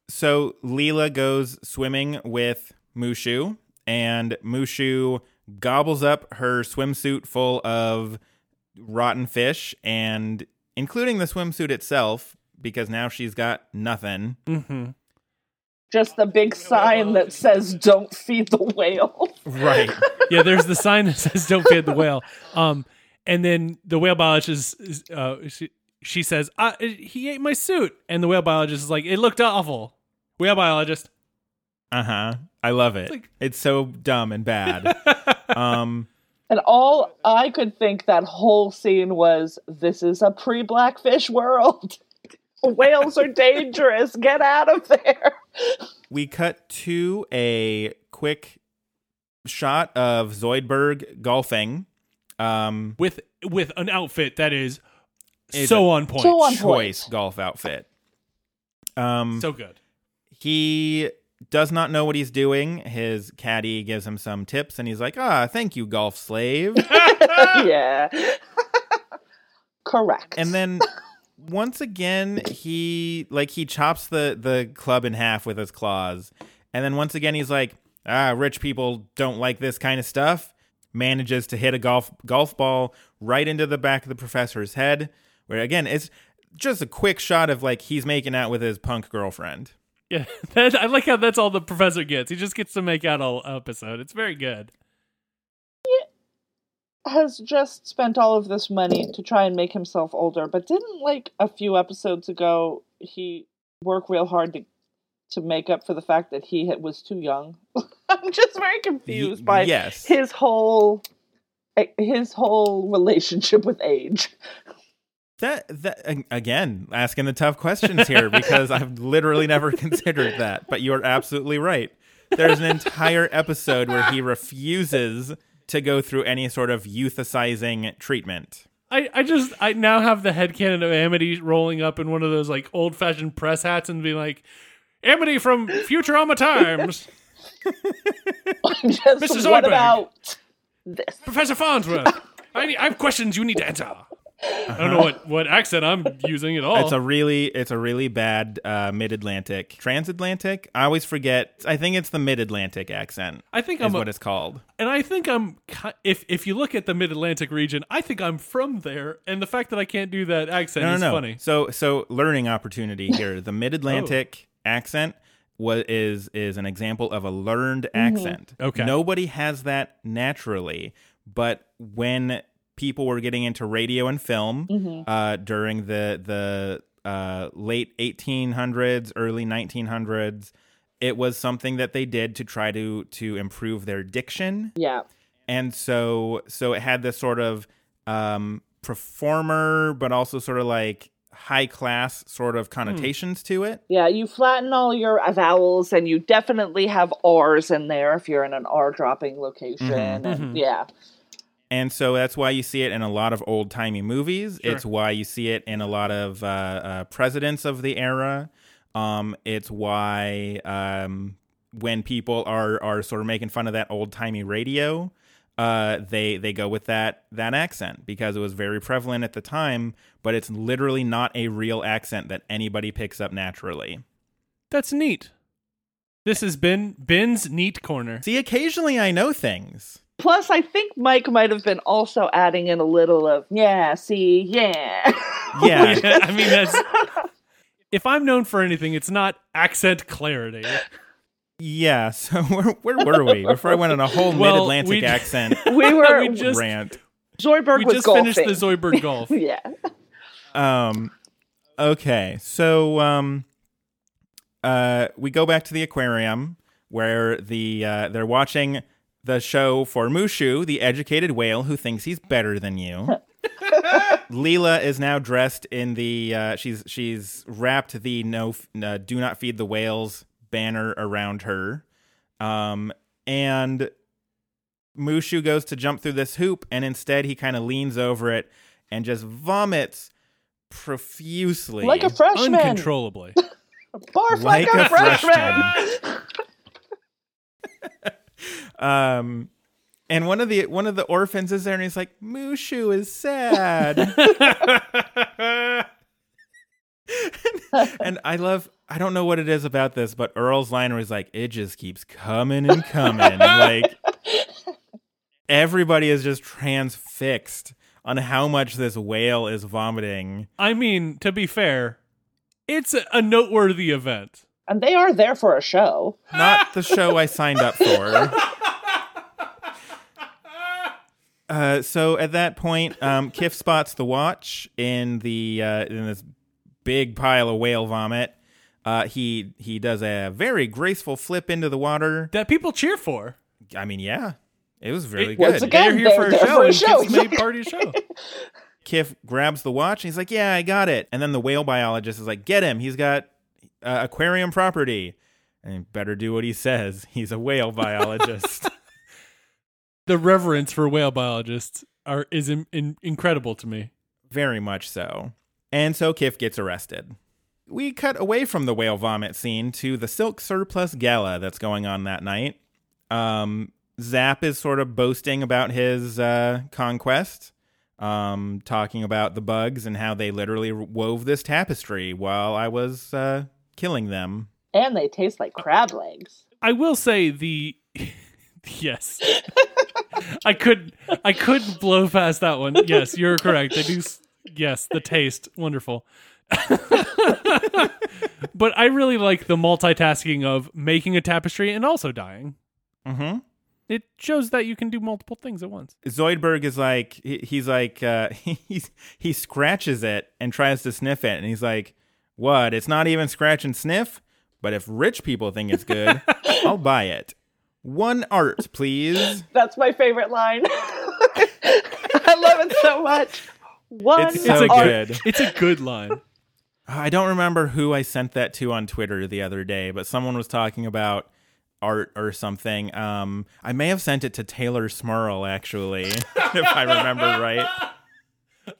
So Leela goes swimming with Mushu, and Mushu gobbles up her swimsuit full of rotten fish and including the swimsuit itself because now she's got nothing. Mm-hmm. Just the big sign that says "Don't feed the whale." Right. Yeah, there's the sign that says "Don't feed the whale." Um, and then the whale biologist, is, uh, she, she says, uh, "He ate my suit," and the whale biologist is like, "It looked awful." Whale biologist. Uh-huh. I love it. like- It's so dumb and bad. um And all I could think that whole scene was, "This is a pre-blackfish world. Whales are dangerous. Get out of there." we cut to a quick shot of Zoidberg golfing. Um with with an outfit that is so on point. So on choice point. golf outfit. Um So good. he does not know what he's doing. His caddy gives him some tips and he's like, "Ah, thank you, golf slave." yeah. Correct. and then once again he like he chops the the club in half with his claws and then once again he's like ah rich people don't like this kind of stuff manages to hit a golf golf ball right into the back of the professor's head where again it's just a quick shot of like he's making out with his punk girlfriend Yeah, that, I like how that's all the professor gets. He just gets to make out all episode. It's very good. Has just spent all of this money to try and make himself older, but didn't like a few episodes ago he work real hard to to make up for the fact that he was too young. I'm just very confused Y- by yes. his whole his whole relationship with age. that that again asking the tough questions here because I've literally never considered that but you're absolutely right there's an entire episode where he refuses to go through any sort of euthicizing treatment I, I just I now have the headcanon of Amity rolling up in one of those like old fashioned press hats and being like, Amity from Futurama Times, just Mrs. what Zoidberg. about this? Professor Farnsworth. I, need, I have questions you need to answer. I don't know what, what accent I'm using at all. it's a really it's a really bad uh, mid-atlantic transatlantic i always forget i think it's the mid-atlantic accent I think is I'm a- what it's called and I think I'm if if you look at the Mid Atlantic region, I think I'm from there, and the fact that I can't do that accent no, is no, no. funny. So, so learning opportunity here. The Mid-Atlantic accent was is is an example of a learned accent. Okay. Nobody has that naturally, but when people were getting into radio and film uh, during the the uh, late 1800s, early 1900s, it was something that they did to try to to improve their diction Yeah. and so so it had this sort of um performer but also sort of like high class sort of connotations to it Yeah, you flatten all your vowels and you definitely have R's in there if you're in an R dropping location. Mhm. And yeah. And so that's why you see it in a lot of old timey movies Sure. it's why you see it in a lot of uh, uh presidents of the era um it's why um when people are are sort of making fun of that old timey radio uh, they they go with that that accent because it was very prevalent at the time, but it's literally not a real accent that anybody picks up naturally. That's neat. This has been Ben's Neat Corner. See, occasionally I know things. Plus, I think Mike might have been also adding in a little of, yeah, see, yeah. Yeah, Yeah, I mean that's if I'm known for anything, it's not accent clarity. Yeah, so where, where were we before I went on a whole Well, mid-Atlantic we- accent We were We just- rant? Zoidberg we was just golfing. finished the Zoidberg golf. yeah. Um, okay, so um, uh, we go back to the aquarium where the uh, they're watching the show for Mushu, the educated whale who thinks he's better than you. Leela is now dressed in the uh, she's she's wrapped the no uh, do not feed the whales banner around her, um, and Mushu goes to jump through this hoop, and instead he kind of leans over it and just vomits profusely, Like a freshman. Uncontrollably. Barf Like like, a, a freshman. Um, and one of the one of the orphans is there, and he's like, "Mushu is sad." and I love. I don't know what it is about this, but URL's line was like, "It just keeps coming and coming." like everybody is just transfixed on how much this whale is vomiting. I mean, to be fair, it's a, a noteworthy event. And they are there for a show. Not the show I signed up for. Uh, so at that point, um, Kif spots the watch in the uh, in this big pile of whale vomit. Uh, he he does a very graceful flip into the water. That people cheer for. I mean, yeah, it was really It- good. Once again, They're here for a they're show, there for a and show. Kif's made party show. Kif grabs the watch and he's like, "Yeah, I got it." And then the whale biologist is like, "Get him! He's got uh, aquarium property." And better do what he says. He's a whale biologist. the reverence for whale biologists are is in, in, incredible to me. Very much so. And so Kif gets arrested. We cut away from the whale vomit scene to the silk surplus gala that's going on that night. Um, Zapp is sort of boasting about his uh, conquest, um, talking about the bugs and how they literally wove this tapestry while I was uh, killing them. And they taste like crab legs. I will say the yes. I could I couldn't blow past that one. Yes, you're correct. They do. Yes, the taste wonderful. but I really like the multitasking of making a tapestry and also dying. Mm-hmm. It shows that you can do multiple things at once. Zoidberg is like he, he's like uh, he's he scratches it and tries to sniff it, and he's like, "What? It's not even scratch and sniff. But if rich people think it's good, I'll buy it. One art, please." That's my favorite line. I love it so much. One It's It's so a art- good. good. It's a good line. I don't remember who I sent that to on Twitter the other day, but someone was talking about art or something. Um, I may have sent it to Taylor Smurl actually, if I remember right.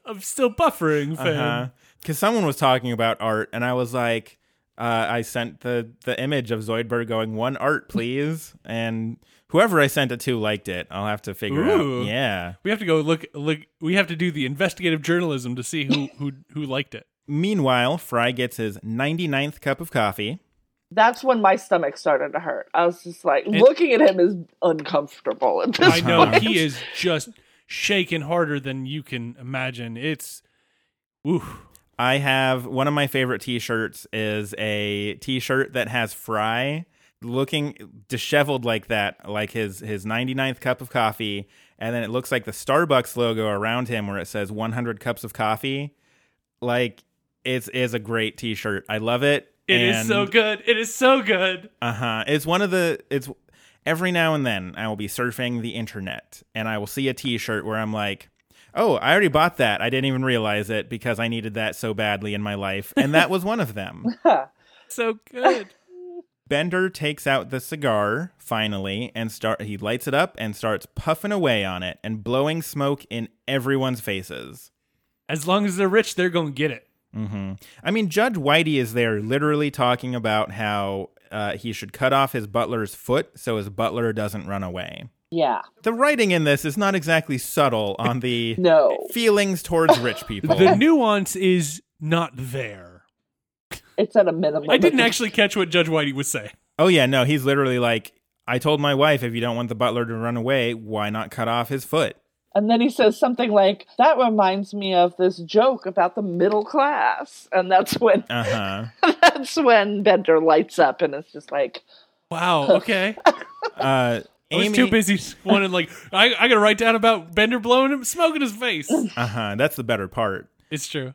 I'm still buffering, fam. Uh-huh. Because someone was talking about art, and I was like, uh, I sent the the image of Zoidberg going one art, please, and whoever I sent it to liked it. I'll have to figure Ooh. out. Yeah. We have to go look. Look. We have to do the investigative journalism to see who who who liked it. Meanwhile, Fry gets his 99th cup of coffee. That's when my stomach started to hurt. I was just like, looking at him is uncomfortable at this I know point. he is just shaking harder than you can imagine. It's, ooh, I have one of my favorite T-shirts is a T-shirt that has Fry looking disheveled like that, like his his 99th cup of coffee, and then it looks like the Starbucks logo around him where it says 100 cups of coffee. Like it's is a great T-shirt. I love it. It is so good. It is so good. Uh huh. It's one of the. It's every now and then I will be surfing the internet and I will see a T-shirt where I'm like, "Oh, I already bought that. I didn't even realize it because I needed that so badly in my life." And that was one of them. So good. Bender takes out the cigar finally and start. He lights it up and starts puffing away on it and blowing smoke in everyone's faces. As long as they're rich, they're gonna get it. hmm I mean, Judge Whitey is there literally talking about how uh, he should cut off his butler's foot so his butler doesn't run away. Yeah. The writing in this is not exactly subtle on the No. feelings towards rich people. The nuance is not there. It's at a minimum. I didn't actually catch what Judge Whitey was saying. oh, yeah, no, he's literally like, I told my wife if you don't want the butler to run away, why not cut off his foot? And then he says something like, That reminds me of this joke about the middle class. And that's when Uh huh. that's when Bender lights up and it's just like Wow. Okay. Uh, I was Amy. too busy wanting like I, I gotta write down about Bender blowing him smoke in his face. Uh huh. That's the better part. it's true.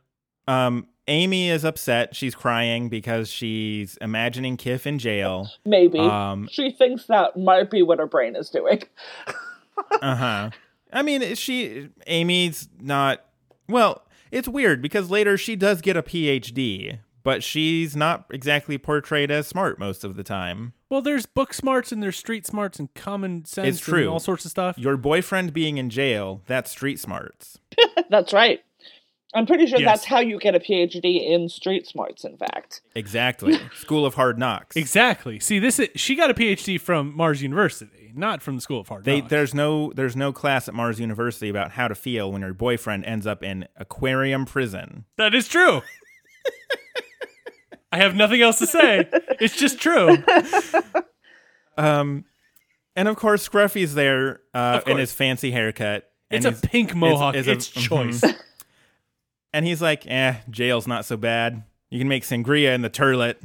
Um, Amy is upset. She's crying because she's imagining Kif in jail. maybe. Um, she thinks that might be what her brain is doing. uh huh. I mean, she Amy's not. Well, it's weird because later she does get a PhD, but she's not exactly portrayed as smart most of the time. Well, there's book smarts and there's street smarts and common sense It's true. and all sorts of stuff. Your boyfriend being in jail, that's street smarts. that's right. I'm pretty sure Yes. that's how you get a PhD in street smarts, in fact. Exactly. School of Hard Knocks. Exactly. See, this is she got a PhD from Mars University, not from the School of Hard They, Knocks. there's no there's no class at Mars University about how to feel when your boyfriend ends up in aquarium prison. That is true. I have nothing else to say. It's just true. Um, and of course Scruffy's there uh, Of in course. his fancy haircut. It's and a he's- pink mohawk. is It's, a- mhm. choice. And he's like, "Eh, jail's not so bad. You can make sangria in the turlet.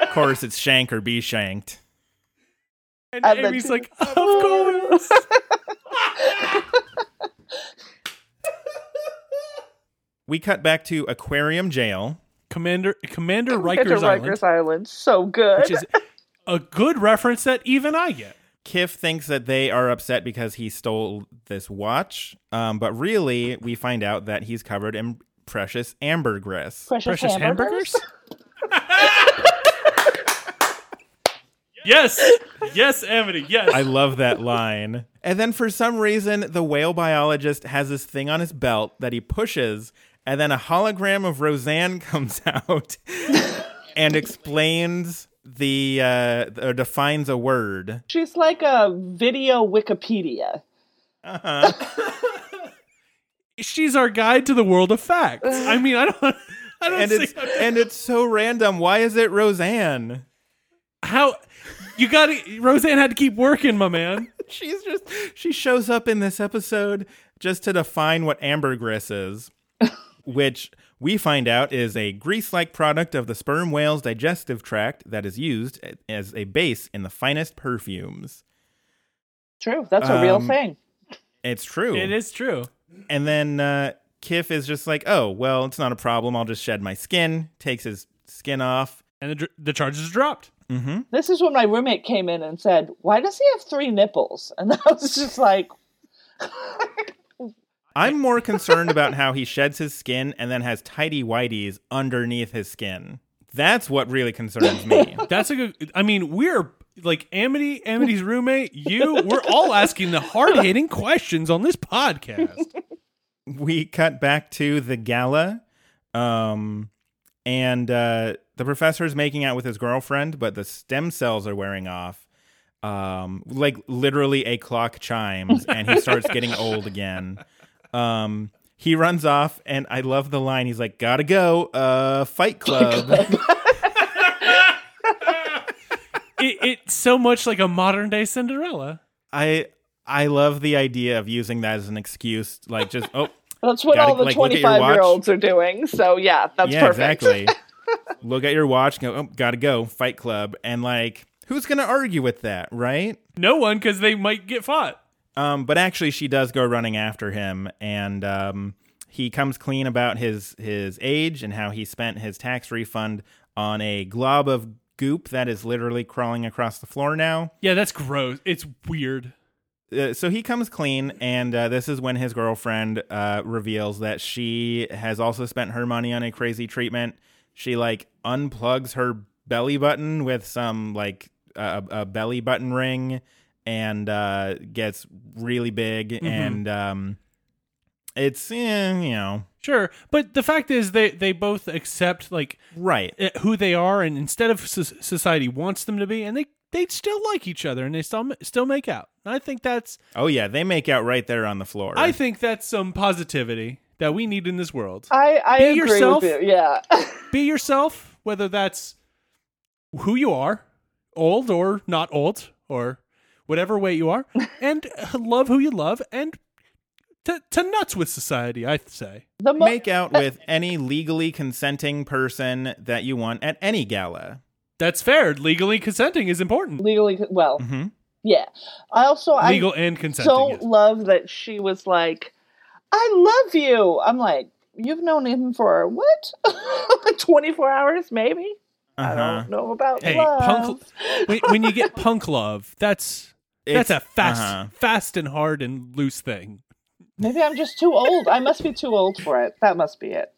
of course, it's shank or be shanked." And And then- Amy's like, of course. We cut back to aquarium jail. Commander Commander Get to Rikers Island, Rikers Island. So good. which is a good reference that even I get. Kif thinks that they are upset because he stole this watch, um, but really, we find out that he's covered in precious ambergris. precious, Precious hamburgers. hamburgers? yes. Yes, Amity. Yes. I love that line. And then for some reason, the whale biologist has this thing on his belt that he pushes, and then a hologram of Roseanne comes out and explains the uh, or defines a word. She's like a video Wikipedia. Uh-huh. She's our guide to the world of facts. I mean, I don't I don't And see it's and it's so random. Why is it Roseanne? how you got to Roseanne had to keep working, my man. She's just she shows up in this episode just to define what ambergris is, which we find out is a grease-like product of the sperm whale's digestive tract that is used as a base in the finest perfumes. True, that's a real Um, thing. It's true. It is true. And then uh, Kif is just like, "Oh, well, it's not a problem. I'll just shed my skin." Takes his skin off. And the, dr- the charges are dropped. Mm-hmm. This is when my roommate came in and said, "Why does he have three nipples?" And I was just like, I'm more concerned about how he sheds his skin and then has tidy whities underneath his skin. That's what really concerns me. That's a good. I mean, we're like Amity, Amity's roommate. You, we're all asking the hard hitting questions on this podcast. we cut back to the gala um and uh the professor's making out with his girlfriend but the stem cells are wearing off um like literally a clock chimes and he starts getting old again um he runs off and i love the line he's like gotta go uh fight club It, it's so much like a modern day Cinderella. i i love the idea of using that as an excuse like just oh "That's what Gotta, all the like, look at your twenty-five-year-olds are doing." So yeah, that's yeah, perfect. exactly. Look at your watch, go, oh, gotta go, Fight Club, and like, who's gonna argue with that, right? No one, because they might get fought. Um, but actually, she does go running after him, and um, he comes clean about his his age and how he spent his tax refund on a glob of goop that is literally crawling across the floor now. Yeah, that's gross. It's weird. Uh, so he comes clean, and uh, this is when his girlfriend uh, reveals that she has also spent her money on a crazy treatment. She like unplugs her belly button with some like a, a belly button ring, and uh, gets really big, and um, it's eh, you know Sure, but the fact is, they they both accept like right. eh, who they are, and instead of so- society wants them to be, and they they still like each other, and they still still make out. I think that's Oh yeah, they make out right there on the floor. I think that's some positivity that we need in this world. I, I Be agree yourself. with you. Yeah. Be yourself, whether that's who you are, old or not old, or whatever way you are, and love who you love, and to, to nuts with society, I'd say. The mo- Make out with any legally consenting person that you want at any gala. That's fair. Legally consenting is important. legally well, hmm yeah. I also Legal I and consenting. don't yes. love that she was like, "I love you." I'm like, "You've known him for what? 24 hours, maybe." I Uh-huh. don't know about Hey, love. punk- when, when you get punk love, that's that's a fast, uh-huh. fast and hard and loose thing. Maybe I'm just too old. I must be too old for it. That must be it.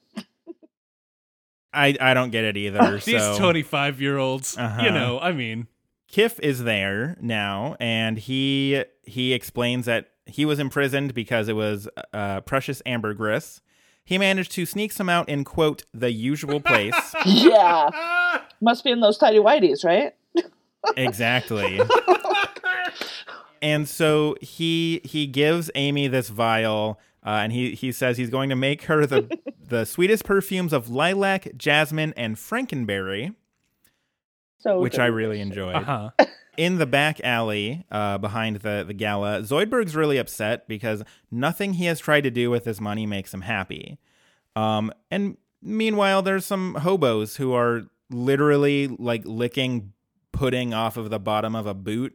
I I don't get it either. These so twenty-five year olds, Uh-huh. you know, I mean, Kif is there now, and he he explains that he was imprisoned because it was uh, precious ambergris. He managed to sneak some out in quote the usual place. Yeah, must be in those tidy whities, right? exactly. and so he he gives Amy this vial, uh, and he he says he's going to make her the the sweetest perfumes of lilac, jasmine, and frankenberry, So which good. I really enjoyed. uh-huh. in the back alley uh, behind the, the gala, Zoidberg's really upset because nothing he has tried to do with his money makes him happy. Um, and meanwhile, there's some hobos who are literally like licking pudding off of the bottom of a boot.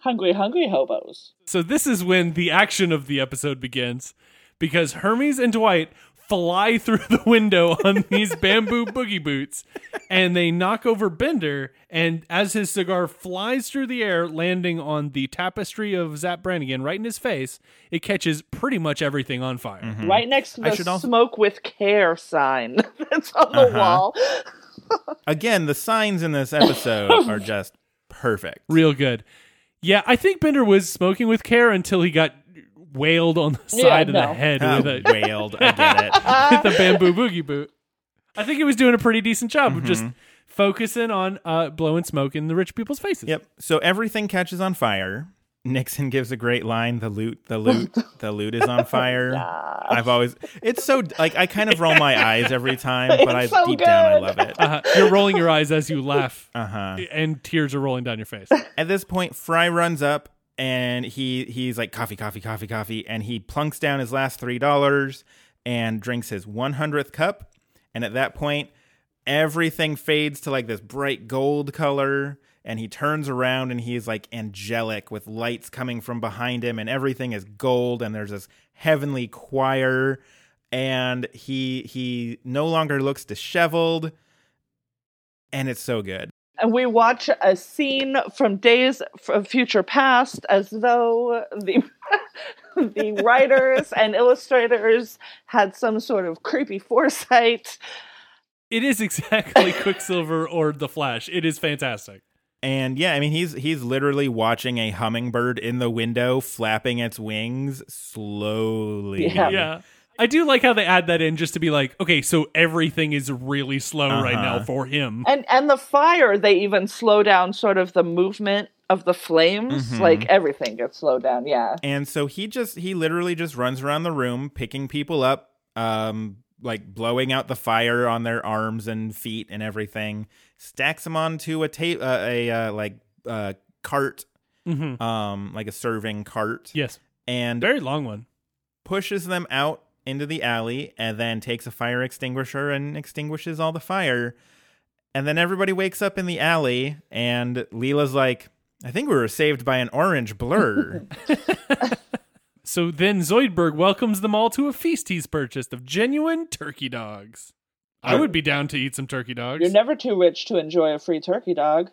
Hungry, hungry hobos. So this is when the action of the episode begins because Hermes and Dwight fly through the window on these bamboo boogie boots and they knock over Bender and as his cigar flies through the air landing on the tapestry of Zapp Brannigan right in his face, it catches pretty much everything on fire. Right next to. The also- smoke with care sign that's on the Uh-huh. wall. Again, the signs in this episode are just perfect. Real good. Yeah, I think Bender was smoking with care until he got wailed on the Yeah, side of the head Ah, with a wailed, I get it. with the bamboo boogie boot. I think he was doing a pretty decent job of just Mm-hmm. focusing on uh, blowing smoke in the rich people's faces. Yep. So everything catches on fire. Nixon gives a great line. The loot, the loot, the loot is on fire. I've always, it's so like I kind of roll my eyes every time, but I so deep down I love it. Uh, you're rolling your eyes as you laugh, Uh huh. and tears are rolling down your face. At this point, Fry runs up and he he's like coffee, coffee, coffee, coffee, and he plunks down his last three dollars and drinks his one hundredth cup. And at that point, everything fades to like this bright gold color. And he turns around and he's like angelic with lights coming from behind him, and everything is gold. And there's this heavenly choir, and he he no longer looks disheveled, and it's so good. and we watch a scene from days from future past as though the the writers and illustrators had some sort of creepy foresight It is exactly Quicksilver or the Flash. It is fantastic. And yeah, I mean he's he's literally watching a hummingbird in the window flapping its wings slowly. Yeah. Yeah. I do like how they add that in just to be like, okay, so everything is really slow right now Uh-huh. for him. and and the fire they even slow down sort of the movement of the flames Mhm. like everything gets slowed down yeah And so he just he literally just runs around the room picking people up, um like blowing out the fire on their arms and feet and everything, stacks them onto a ta- uh, a uh, like uh cart, hmm um like a serving cart Yes. and Very long one. pushes them out into the alley and then takes a fire extinguisher and extinguishes all the fire. And then everybody wakes up in the alley and Leela's like, I think we were saved by an orange blur. So then Zoidberg welcomes them all to a feast he's purchased of genuine turkey dogs. I would be down to eat some turkey dogs. you're never too rich to enjoy a free turkey dog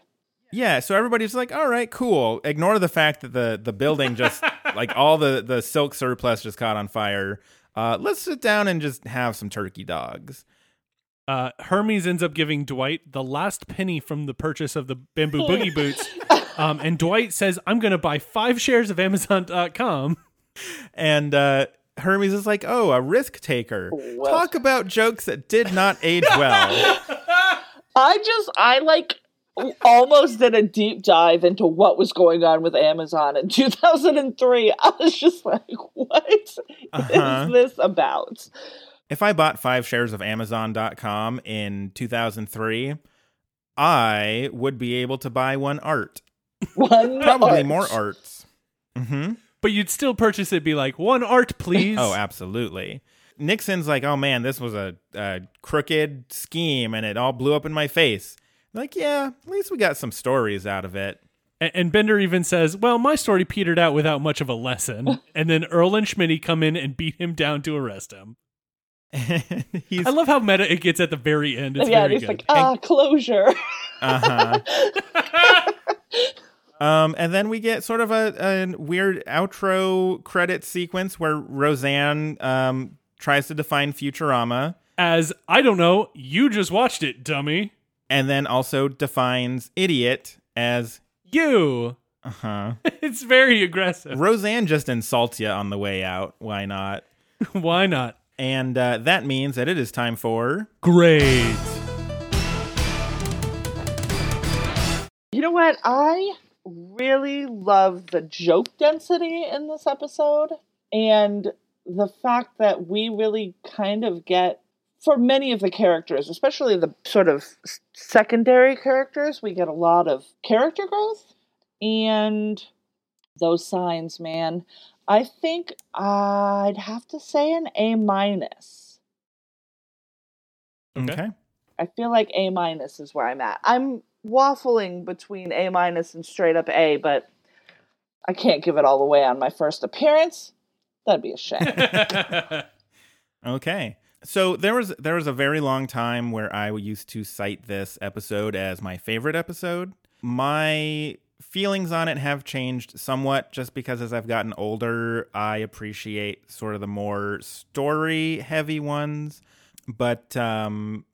yeah, so everybody's like, all right, cool. Ignore the fact that the, the building just, like all the, the silk surplus just caught on fire. Uh, let's sit down and just have some turkey dogs. uh, Hermes ends up giving Dwight the last penny from the purchase of the bamboo boogie boots. Um, and Dwight says, I'm going to buy five shares of Amazon.com. And uh, Hermes is like, oh, a risk taker. Well. Talk about jokes that did not age well. I just I like almost did a deep dive into what was going on with Amazon in 2003. I was just like, what is Uh-huh. this about? if I bought five shares of Amazon.com in 2003, I would be able to buy one art. One Probably art. more arts. hmm but you'd still purchase it. Be like one art, please. Oh, absolutely. Nixon's like, oh man, this was a, a crooked scheme and it all blew up in my face. Like, yeah, at least we got some stories out of it. A- And Bender even says, "Well, my story petered out without much of a lesson." and then URL and Schmitty come in and beat him down to arrest him. He's I love how meta it gets at the very end. It's yeah, very he's good. like, ah, closure. uh huh. um, and then we get sort of a, a weird outro credit sequence where Roseanne um tries to define Futurama, As I don't know, you just watched it, dummy. and then also defines idiot as You. uh huh. It's very aggressive. Roseanne just insults you on the way out. Why not? Why not? And uh, that means that it is time for. Great. You know what? I really love the joke density in this episode and the fact that we really kind of get, for many of the characters, especially the sort of secondary characters, we get a lot of character growth and those signs, man. I think I'd have to say an A minus. Okay. Okay. I feel like A minus is where I'm at. I'm waffling between A minus and straight up A, but I can't give it all away on my first appearance. That'd be a shame. Okay. So there was there was a very long time where I used to cite this episode as my favorite episode. My feelings on it have changed somewhat just because as I've gotten older, I appreciate sort of the more story heavy ones. But um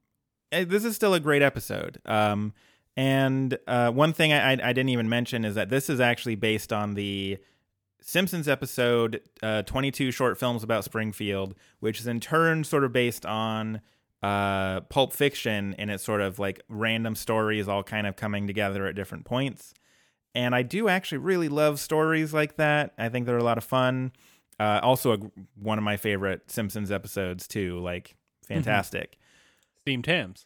eh, this is still a great episode. Um and uh, one thing I, I I didn't even mention is that this is actually based on the Simpsons episode uh, 22 short films about Springfield, which is in turn sort of based on uh, Pulp Fiction and it's sort of like random stories all kind of coming together at different points. And I do actually really love stories like that. I think they're a lot of fun. Uh, also, a, one of my favorite Simpsons episodes too. Like fantastic. Steamed hams.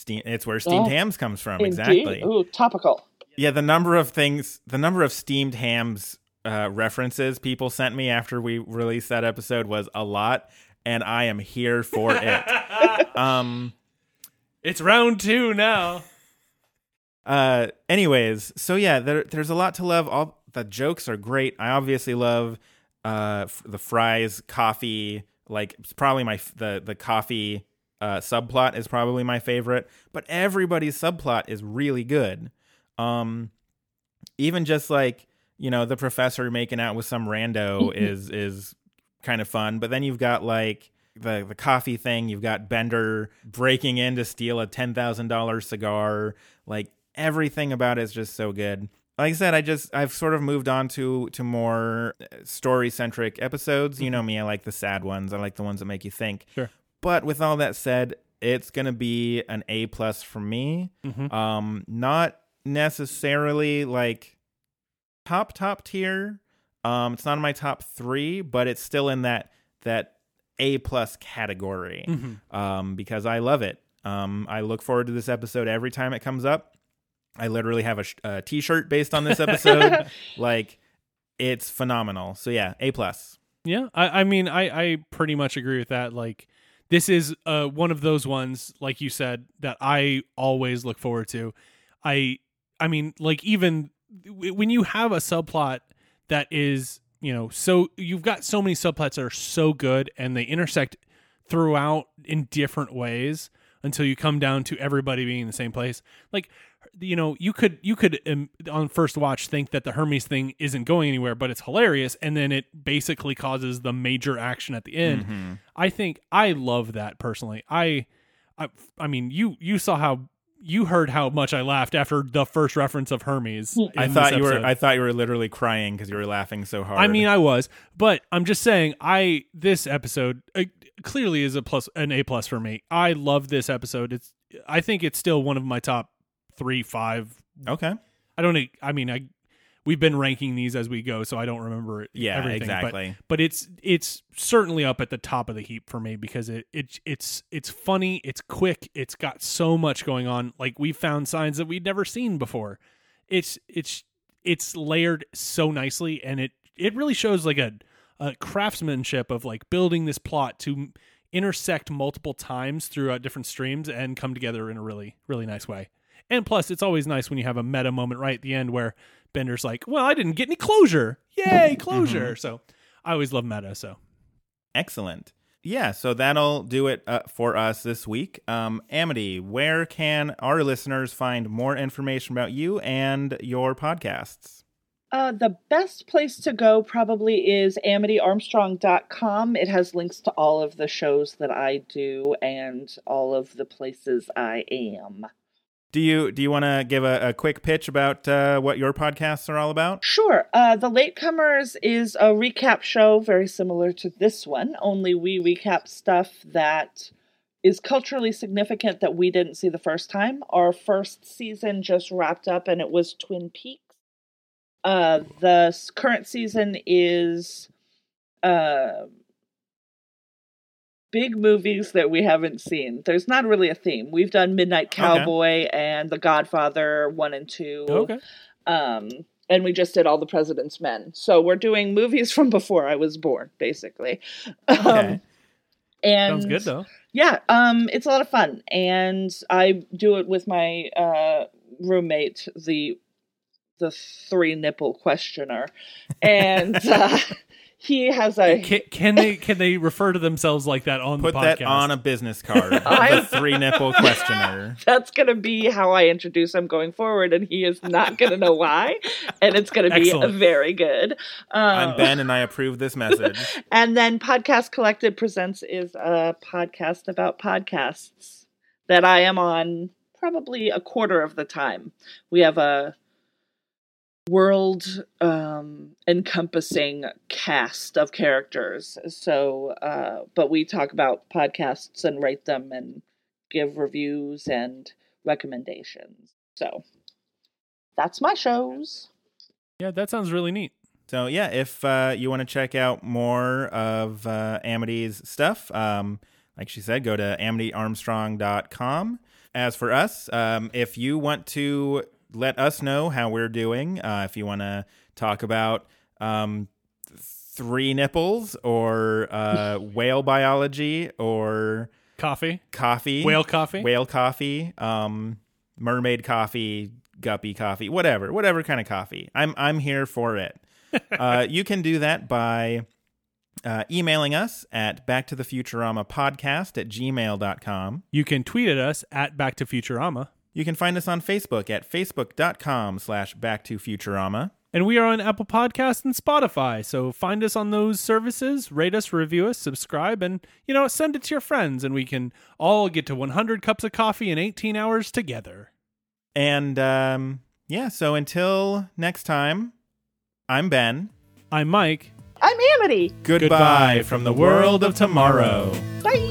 Steam, it's where steamed Oh, hams comes from. Indeed. Exactly. Ooh, topical. Yeah, the number of things, the number of steamed hams uh, references people sent me after we released that episode was a lot, and I am here for it. um. It's round two now. Uh. Anyways, so yeah, there, there's a lot to love. All the jokes are great. I obviously love uh f- the fries, coffee. Like it's probably my f- the the coffee uh, subplot is probably my favorite, but everybody's subplot is really good. Um, even just like you know the professor making out with some rando is is kind of fun. But then you've got like the the coffee thing. You've got Bender breaking in to steal a ten thousand dollar cigar. Like everything about it is just so good. Like I said, I just I've sort of moved on to to more story centric episodes. You know me, I like the sad ones. I like the ones that make you think. Sure. But with all that said, it's gonna be an A plus for me. Mhm. Um, not necessarily like top top tier. Um, it's not in my top three, but it's still in that that A plus category. Mhm. Um, because I love it. Um, I look forward to this episode every time it comes up. I literally have a, sh- a T-shirt based on this episode. like, it's phenomenal. So yeah, A plus. Yeah, I, I mean, I, I pretty much agree with that. Like, this is uh, one of those ones, like you said, that I always look forward to. I, I mean, like even when you have a subplot that is, you know, so you've got so many subplots that are so good and they intersect throughout in different ways until you come down to everybody being in the same place. Like, you know, you could you could um, on first watch think that the Hermes thing isn't going anywhere, but it's hilarious, and then it basically causes the major action at the end. Mm-hmm. I think I love that personally. I, I, I mean, you you saw how you heard how much I laughed after the first reference of Hermes. I thought you were. I thought you were literally crying because you were laughing so hard. I mean, I was, but I'm just saying, I this episode uh, clearly is a plus, an A plus for me. I love this episode. It's, I think it's still one of my top three, five. okay. I don't. I mean, I we've been ranking these as we go, so I don't remember it- Yeah, everything. but- exactly. But, it's it's certainly up at the top of the heap for me because it, it it's it's funny, it's quick, it's got so much going on. Like we found signs that we'd never seen before. It's it's it's layered so nicely, and it it really shows like a, a craftsmanship of like building this plot to intersect multiple times throughout different streams and come together in a really really nice way. And plus, it's always nice when you have a meta moment right at the end where Bender's like, "Well, I didn't get any closure. Yay, closure!" So I always love meta. So Excellent. Yeah, so that'll do it uh, for us this week. Um, Amity, where can our listeners find more information about you and your podcasts? Uh, the best place to go probably is amityarmstrong.com. It has links to all of the shows that I do and all of the places I am. Do you do you want to give a, a quick pitch about uh, what your podcasts are all about? Sure. Uh, the Latecomers is a recap show very similar to this one, only we recap stuff that is culturally significant that we didn't see the first time. Our first season just wrapped up and it was Twin Peaks. Uh, the current season is uh, big movies that we haven't seen. There's not really a theme. We've done Midnight Cowboy and The Godfather 1 and 2. okay, Um, and we just did all the President's Men. So we're doing movies from before I was born, basically. Okay. Um, and sounds good though. yeah, um, it's a lot of fun, and I do it with my uh, roommate, the the three nipple questioner, and uh, he has a Can, can they can they refer to themselves like that on Put the podcast? that on a business card. I- the three nipple questioner. that's gonna be how I introduce him going forward, and he is not gonna know why, and it's gonna be Excellent. very good. Um, I'm Ben, and I approve this message. And then Podcast Collected Presents is a podcast about podcasts that I am on probably a quarter of the time. We have a world um, encompassing cast of characters. So, uh, but we talk about podcasts and rate them and give reviews and recommendations. So that's my shows. Yeah, that sounds really neat. So yeah, if uh, you want to check out more of uh, Amity's stuff, um, like she said, go to amityarmstrong.com. As for us, um, if you want to let us know how we're doing, uh, if you want to talk about um, three nipples or uh, whale biology or Coffee, coffee, whale coffee. whale coffee, um, mermaid coffee, guppy coffee, whatever, whatever kind of coffee. I'm I'm here for it. uh, you can do that by uh, emailing us at backtothefuturama podcast at gmail.com. You can tweet at us at Back to Futurama. You can find us on Facebook at facebook.com slash back to Futurama. And we are on Apple Podcasts and Spotify. So find us on those services, rate us, review us, subscribe, and, you know, send it to your friends. And we can all get to 100 cups of coffee in 18 hours together. And um, yeah, so until next time, I'm Ben. I'm Mike. I'm Amity. Goodbye, Goodbye from the world of tomorrow. Bye.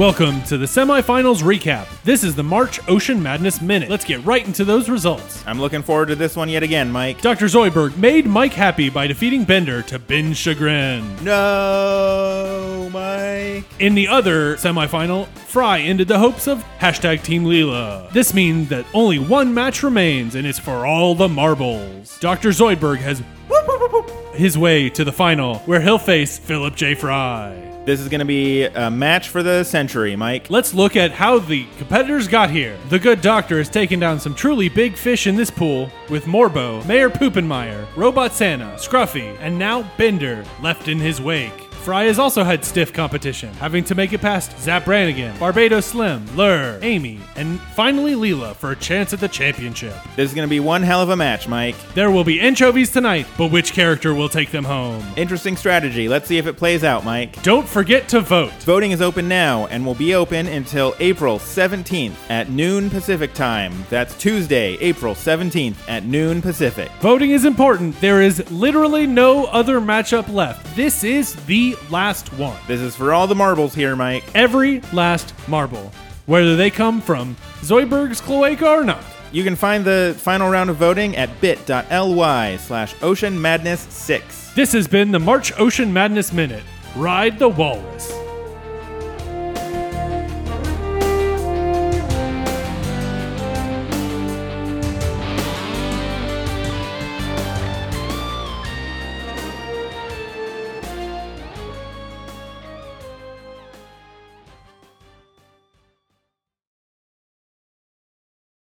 Welcome to the semifinals recap. This is the March Ocean Madness Minute. Let's get right into those results. I'm looking forward to this one yet again, Mike. Dr. Zoidberg made Mike happy by defeating Bender to Ben's chagrin. No, Mike. In the other semifinal, Fry ended the hopes of hashtag Team Leela. This means that only one match remains and it's for all the marbles. Dr. Zoidberg has his way to the final where he'll face Philip J. Fry. This is going to be a match for the century, Mike. Let's look at how the competitors got here. The good doctor has taken down some truly big fish in this pool with Morbo, Mayor Poopenmayer, Robot Santa, Scruffy, and now Bender left in his wake. Fry has also had stiff competition, having to make it past Zapp Brannigan, Barbados Slim, Lrrr, Amy, and finally Leela for a chance at the championship. This is going to be one hell of a match, Mike. There will be anchovies tonight, but which character will take them home? Interesting strategy. Let's see if it plays out, Mike. Don't forget to vote. Voting is open now and will be open until April 17th at noon Pacific time. That's Tuesday, April 17th at noon Pacific. Voting is important. There is literally no other matchup left. This is the last one. This is for all the marbles here, Mike. Every last marble, whether they come from Zoidberg's cloaca or not. You can find the final round of voting at bit.ly slash ocean madness 6. This has been the March Ocean Madness Minute. Ride the Walrus.